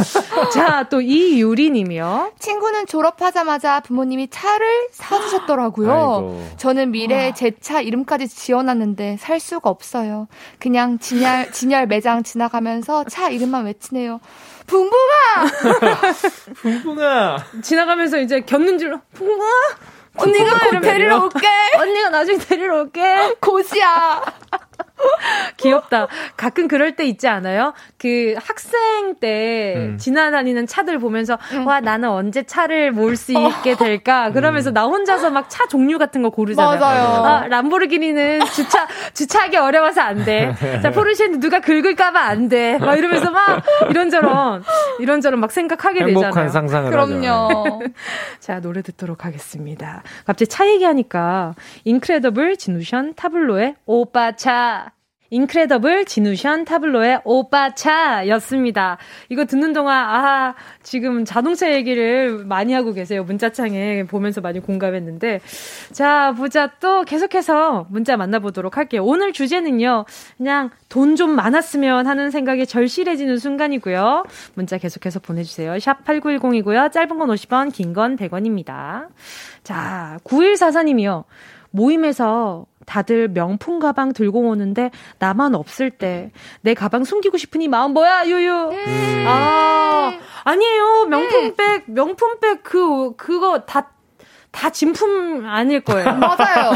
자 또 이유리님이요. 친구는 졸업하자마자 부모님이 차를 사주셨더라고요. 아이고. 저는 미래에 제 차 이름까지 지어놨는데 살 수가 없어요. 그냥 진열 진열 매장 지나가면서 차 이름만 외치네요. 붕붕아! 붕붕아! 지나가면서 이제 겹는 줄로, 붕붕아! 언니가 곧 데리러 올게. 언니가 나중에 데리러 올게. 고시야. 귀엽다. 가끔 그럴 때 있지 않아요? 그 학생 때 음. 지나다니는 차들 보면서 음. 와 나는 언제 차를 몰 수 있게 될까? 그러면서 음. 나 혼자서 막 차 종류 같은 거 고르잖아요. 맞아요. 아, 람보르기니는 주차 주차하기 어려워서 안 돼. 자 포르쉐는 누가 긁을까봐 안 돼. 막 이러면서 막 이런저런 이런저런 막 생각하게 행복한 되잖아요. 행복한 상상을 그럼요. 자 노래 듣도록 하겠습니다. 갑자기 차 얘기하니까 인크레더블 진우션 타블로의 오빠 차 인크레더블 진우션 타블로의 오빠차였습니다. 이거 듣는 동안 아 지금 자동차 얘기를 많이 하고 계세요. 문자창에 보면서 많이 공감했는데 자 보자 또 계속해서 문자 만나보도록 할게요. 오늘 주제는요. 그냥 돈 좀 많았으면 하는 생각이 절실해지는 순간이고요. 문자 계속해서 보내주세요. 샵 8910이고요. 짧은 건 50원 긴 건 100원입니다. 자 9144님이요. 모임에서 다들 명품 가방 들고 오는데 나만 없을 때 내 가방 숨기고 싶으니 마음 뭐야 유유. 음. 아 아니에요 명품백 명품백 그 그거 다다 진품 아닐 거예요. 맞아요.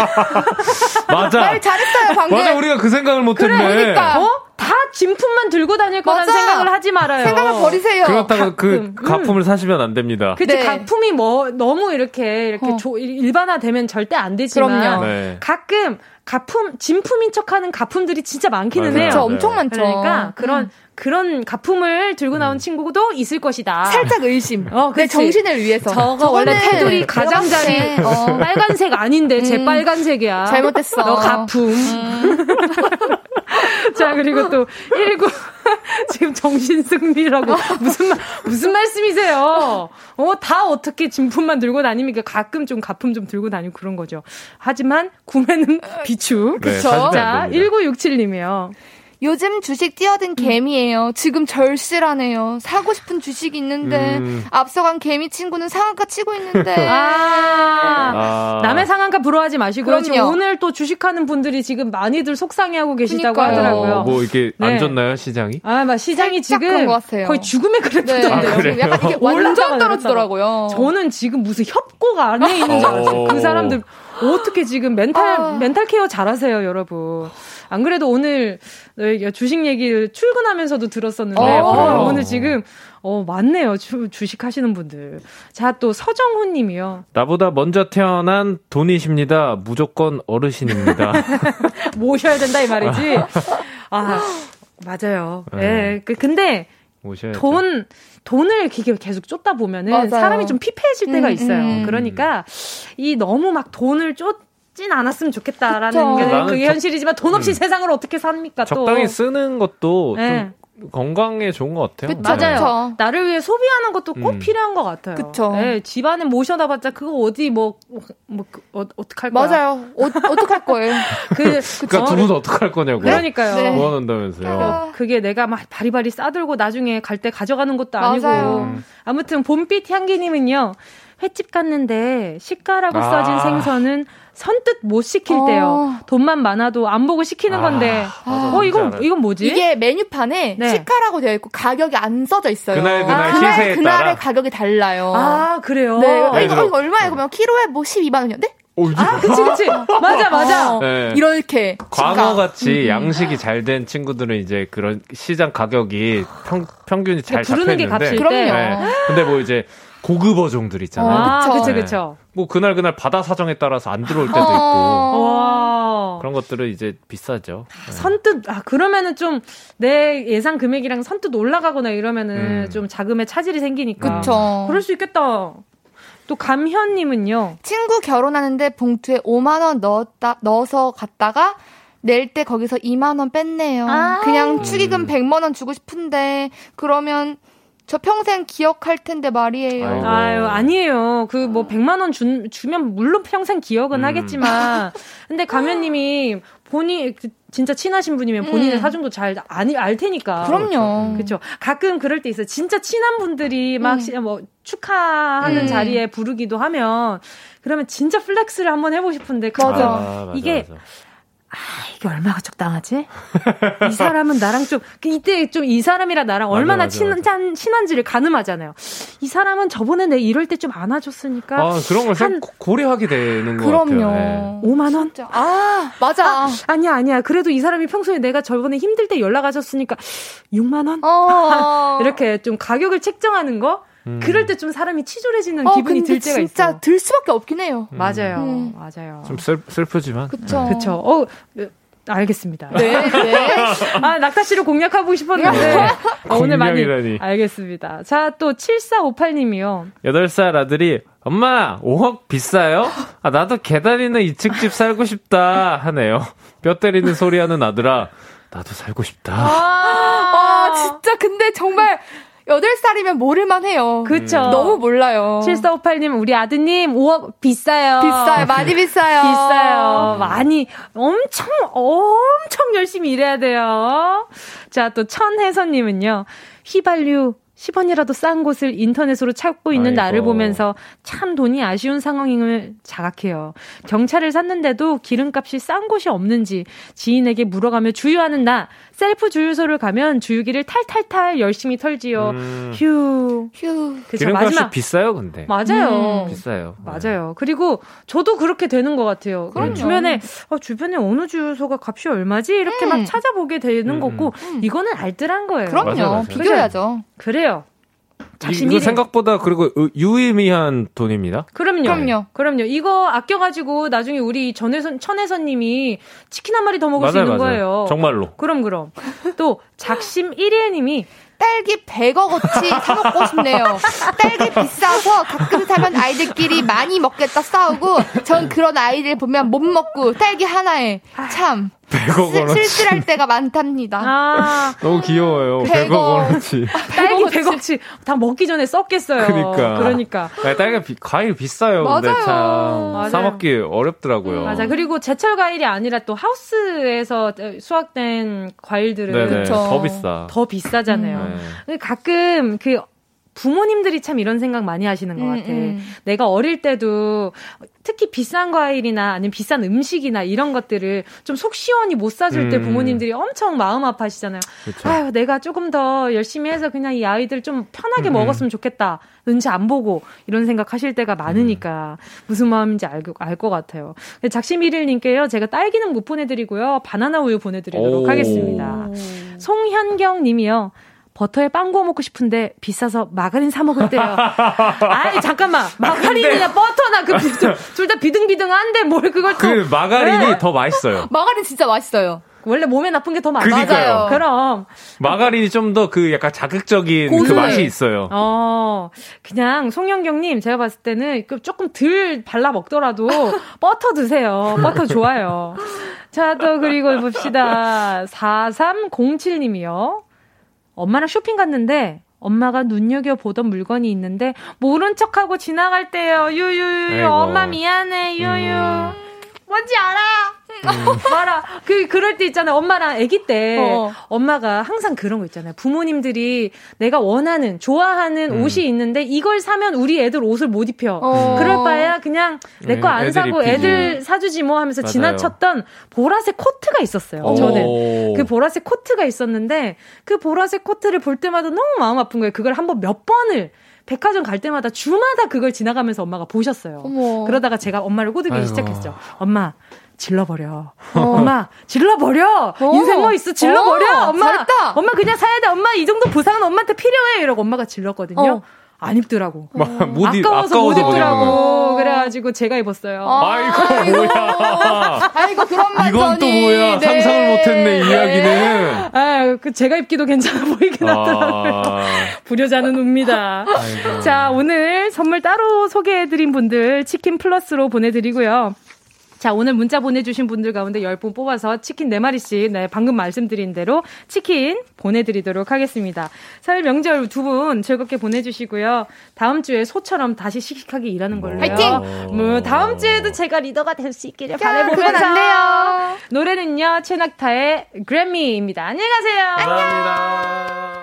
맞아. 말 잘했어요, 방금. 맞아, 우리가 그 생각을 못 했네. 그래, 그러니까. 어? 다 진품만 들고 다닐 거라는 생각을 하지 말아요. 생각을 버리세요. 그렇다고 그 음. 가품을 음. 사시면 안 됩니다. 그치, 네. 가품이 뭐, 너무 이렇게, 이렇게 어. 조, 일반화되면 절대 안 되지만. 네. 가끔, 가품, 진품인 척 하는 가품들이 진짜 많기는 맞아요. 해요. 그쵸, 엄청 많죠. 그러니까 그런, 음. 그런 가품을 들고 나온 음. 친구도 있을 것이다. 살짝 의심. 어, 내 정신을 위해서. 저거 원래 테두리 가장자리 어, 빨간색 아닌데 음. 제 빨간색이야. 잘못했어. 너 가품. 음. 자 그리고 또 19. 지금 정신승리라고 무슨 말 무슨 말씀이세요? 어 다 어떻게 진품만 들고 다닙니까? 가끔 좀 가품 좀 들고 다니고 그런 거죠. 하지만 구매는 비추. 네, 그렇죠? 자 1967님이요. 요즘 주식 뛰어든 음. 개미예요. 지금 절실하네요. 사고 싶은 주식이 있는데 음. 앞서간 개미 친구는 상한가 치고 있는데. 아, 아. 남의 상한가 부러워하지 마시고요. 지금 오늘 또 주식하는 분들이 지금 많이들 속상해하고 계시다고 그러니까요. 하더라고요. 어, 뭐 이렇게 네. 안 좋나요 시장이? 아, 막 시장이 지금 거의 죽음에 그랬던데요. 네. 아, 약간 이게 완전 떨어지더라고요. 저는 지금 무슨 협곡 안에 있는 줄 알았어요. 그 사람들 어떻게 지금 멘탈 아. 멘탈 케어 잘하세요, 여러분. 안 그래도 오늘 주식 얘기를 출근하면서도 들었었는데 어. 어, 오늘 지금 어 많네요 주, 주식 하시는 분들. 자 또 서정훈 님이요. 나보다 먼저 태어난 돈이십니다. 무조건 어르신입니다. 모셔야 된다 이 말이지. 아 맞아요. 예. 네. 네. 근데 모셔야죠. 돈 돈을 계속 쫓다 보면은 맞아요. 사람이 좀 피폐해질 때가 음, 있어요. 음. 그러니까 이 너무 막 돈을 쫓 진 않았으면 좋겠다라는 게 그게 현실이지만 돈 없이 음. 세상을 어떻게 삽니까 또 적당히 쓰는 것도 네. 좀 건강에 좋은 것 같아요. 그쵸? 맞아요. 그쵸. 나를 위해 소비하는 것도 꼭 음. 필요한 것 같아요. 그쵸. 네, 집안에 모셔다봤자 그거 어디 뭐, 뭐, 그, 어, 어떡할 거야. 맞아요. 어, 어떡할 거예요. 그, 그러니까 두 분은 어떡할 거냐고. 그러니까요. 네. 모아놓는다면서요. 아. 그게 내가 막 바리바리 싸들고 나중에 갈 때 가져가는 것도 아니고. 음. 아무튼 봄빛 향기님은요. 횟집 갔는데 시가라고 아. 써진 생선은 선뜻 못 시킬때요. 어. 돈만 많아도 안 보고 시키는 아, 건데. 아, 어 이건 이건 뭐지? 이게 메뉴판에 네. 시가라고 되어 있고 가격이 안 써져 있어요. 그날 그날 아, 그날 그날의 가격이 달라요. 아 그래요? 네. 아, 이거, 이거 얼마예요? 그러면 키로에 뭐 12만 원이었는데? 오, 아, 그치, 그치. 맞아, 맞아. 어, 네. 이렇게. 광어같이 음. 양식이 잘 된 친구들은 이제 그런 시장 가격이 평, 평균이 잘 잡혀 있는데. 그럼요. 네. 근데 뭐 이제 고급 어종들 있잖아요. 아, 그쵸, 그쵸. 네. 뭐 그날 그날 바다 사정에 따라서 안 들어올 때도 있고. 와. 그런 것들은 이제 비싸죠. 네. 선뜻 아 그러면은 좀 내 예상 금액이랑 선뜻 올라가거나 이러면은 음. 좀 자금에 차질이 생기니까. 그쵸. 그럴 수 있겠다. 또 감현님은요. 친구 결혼하는데 봉투에 5만 원 넣었다 넣어서 갔다가 낼 때 거기서 2만 원 뺐네요. 아~ 그냥 축의금 음. 100만 원 주고 싶은데 그러면 저 평생 기억할 텐데 말이에요. 아이고. 아유, 아니에요. 그 뭐 100만 원 주, 주면 물론 평생 기억은 음. 하겠지만 근데 가면 님이 본인 그 진짜 친하신 분이면 본인의 음. 사정도 잘 아니 알 테니까. 그럼요. 그렇죠. 가끔 그럴 때 있어요. 진짜 친한 분들이 막뭐 음. 축하하는 음. 자리에 부르기도 하면 그러면 진짜 flex를 한번 해보고 싶은데 맞아. 아, 이게 맞아. 아, 이게 얼마가 적당하지? 이 사람은 나랑 좀, 그 이때 좀 이 사람이랑 나랑 얼마나 맞아, 맞아, 친한, 친한지를 가늠하잖아요. 이 사람은 저번에 내 이럴 때 좀 안아줬으니까. 아, 그런 걸 한, 고려하게 되는 거 같아요. 그럼요. 네. 5만원? 아, 맞아. 아니야 아니야. 그래도 이 사람이 평소에 내가 저번에 힘들 때 연락하셨으니까 6만원? 어. 이렇게 좀 가격을 책정하는 거? 음. 그럴 때 좀 사람이 치졸해지는 어, 기분이 들 때가 있어. 진짜 들 수밖에 없긴 해요. 음. 맞아요. 음. 맞아요. 좀 슬, 슬프지만. 그쵸. 네. 그쵸. 어, 알겠습니다. 네, 네. 아, 낙타 씨를 공략하고 싶었는데. 어, 오늘 많이. 알겠습니다. 자, 또 7458님이요. 8살 아들이, 엄마, 5억 비싸요? 아, 나도 계단 있는 2층 집 살고 싶다. 하네요. 뼈 때리는 소리 하는 아들아, 나도 살고 싶다. 아, 아 진짜 근데 정말 8살이면 모를만 해요. 그쵸. 너무 몰라요. 7458님, 우리 아드님 5억 비싸요. 비싸요. 많이 비싸요. 비싸요. 많이, 엄청, 엄청 열심히 일해야 돼요. 자, 또 천혜선님은요. 휘발유 10원이라도 싼 곳을 인터넷으로 찾고 있는 아이고. 나를 보면서 참 돈이 아쉬운 상황임을 자각해요. 경차를 샀는데도 기름값이 싼 곳이 없는지 지인에게 물어가며 주유하는 나. 셀프 주유소를 가면 주유기를 탈탈탈 열심히 털지요. 음. 휴. 휴. 그쵸, 기름값이 마지막. 비싸요, 근데. 맞아요. 음. 비싸요. 맞아요. 그리고 저도 그렇게 되는 것 같아요. 그럼 주변에, 어, 주변에 어느 주유소가 값이 얼마지? 이렇게 음. 막 찾아보게 되는 음. 거고, 음. 이거는 알뜰한 거예요. 그럼요. 맞아, 맞아. 비교해야죠. 그래요. 이거 생각보다 그리고 유의미한 돈입니다. 그럼요. 그럼요. 그럼요. 이거 아껴 가지고 나중에 우리 전혜선 천혜선 님이 치킨 한 마리 더 먹을 맞아요, 수 있는 맞아요. 거예요. 정말로. 그럼 그럼. 또 작심 1일 님이 딸기 100억어치 사먹고 싶네요. 딸기 비싸서 가끔 사면 아이들끼리 많이 먹겠다 싸우고 전 그런 아이들 보면 못 먹고 딸기 하나에 참 100억 원어치. 쓸쓸할 때가 많답니다. 아, 너무 귀여워요. 100억, 100억 원어치. 딸기 100억치 다 먹기 전에 썼겠어요. 그러니까. 그러니까. 아, 딸기 비, 과일 비싸요. 맞아요. 근데 참 사먹기 어렵더라고요. 음, 맞아. 그리고 제철 과일이 아니라 또 하우스에서 수확된 과일들은 더 비싸. 더 비싸잖아요. 음. 네. 가끔 그 부모님들이 참 이런 생각 많이 하시는 것 음, 같아. 음. 내가 어릴 때도 특히 비싼 과일이나 아니면 비싼 음식이나 이런 것들을 좀 속 시원히 못 사줄 음. 때 부모님들이 엄청 마음 아파하시잖아요. 그쵸. 아유, 내가 조금 더 열심히 해서 그냥 이 아이들 좀 편하게 음. 먹었으면 좋겠다. 눈치 안 보고 이런 생각 하실 때가 많으니까 음. 무슨 마음인지 알것 같아요. 작심일일님께요. 제가 딸기는 못 보내드리고요. 바나나 우유 보내드리도록 오. 하겠습니다. 송현경 님이요. 버터에 빵 구워 먹고 싶은데 비싸서 마가린 사 먹을때요. 아이 잠깐만 마가린이나 버터나 그 둘 다 비등비등한데 뭘 그걸 또 그 마가린이 네? 더 맛있어요. 마가린 진짜 맛있어요. 원래 몸에 나쁜 게 더 많아요. 그럼 마가린이 좀 더 그 약간 자극적인 고소해. 그 맛이 있어요. 어, 그냥 송영경님 제가 봤을 때는 그 조금 덜 발라 먹더라도 버터 드세요. 버터 좋아요. 자, 또 그리고 봅시다. 4307님이요. 엄마랑 쇼핑 갔는데 엄마가 눈여겨보던 물건이 있는데 모른 척하고 지나갈 때요. 유유유 엄마 미안해 유유. 음. 뭔지 알아? 음. 봐라. 그, 그럴 때 있잖아요. 엄마랑 아기 때. 어. 엄마가 항상 그런 거 있잖아요. 부모님들이 내가 원하는, 좋아하는 음. 옷이 있는데 이걸 사면 우리 애들 옷을 못 입혀. 어. 그럴 바에야 그냥 내 거 안 네, 사고 입히지. 애들 사주지 뭐 하면서 맞아요. 지나쳤던 보라색 코트가 있었어요. 오. 저는. 그 보라색 코트가 있었는데 그 보라색 코트를 볼 때마다 너무 마음 아픈 거예요. 그걸 한번 몇 번을 백화점 갈 때마다 주마다 그걸 지나가면서 엄마가 보셨어요. 어머. 그러다가 제가 엄마를 꼬드기 시작했죠. 엄마, 질러버려. 어. 엄마, 질러버려! 어. 인생 뭐 있어, 질러버려! 어. 엄마! 잘했다. 엄마 그냥 사야 돼. 엄마 이 정도 보상은 엄마한테 필요해! 이러고 엄마가 질렀거든요. 어. 안 입더라고. 막, 못 입, 아까워서, 못 입더라고. 그래가지고 제가 입었어요. 아, 아이고, 뭐야. 아이고, 그런 말 이건 또 뭐야. 네. 상상을 못했네, 이 이야기는. 아, 그 제가 입기도 괜찮아 보이긴 아. 하더라고요. 불효자는 웁니다. 자, 오늘 선물 따로 소개해드린 분들 치킨 플러스로 보내드리고요. 자, 오늘 문자 보내주신 분들 가운데 10분 뽑아서 치킨 4마리씩, 네, 방금 말씀드린 대로 치킨 보내드리도록 하겠습니다. 설 명절 두 분 즐겁게 보내주시고요. 다음 주에 소처럼 다시 씩씩하게 일하는 걸로요. 화이팅! 뭐, 다음 주에도 제가 리더가 될 수 있기를 바라보면서. 안 돼요. 노래는요, 최낙타의 그래미입니다. 안녕히 가세요. 감사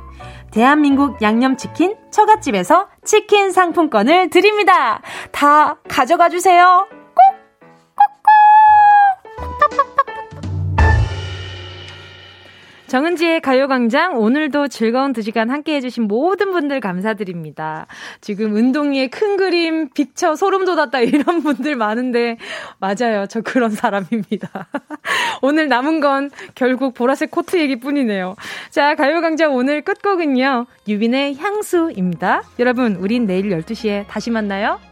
대한민국 양념치킨 처갓집에서 치킨 상품권을 드립니다. 다 가져가 주세요. 정은지의 가요광장 오늘도 즐거운 두 시간 함께 해주신 모든 분들 감사드립니다. 지금 운동위에 큰 그림, 빅쳐, 소름 돋았다 이런 분들 많은데 맞아요. 저 그런 사람입니다. 오늘 남은 건 결국 보라색 코트 얘기뿐이네요. 자, 가요광장 오늘 끝곡은요. 유빈의 향수입니다. 여러분, 우린 내일 12시에 다시 만나요.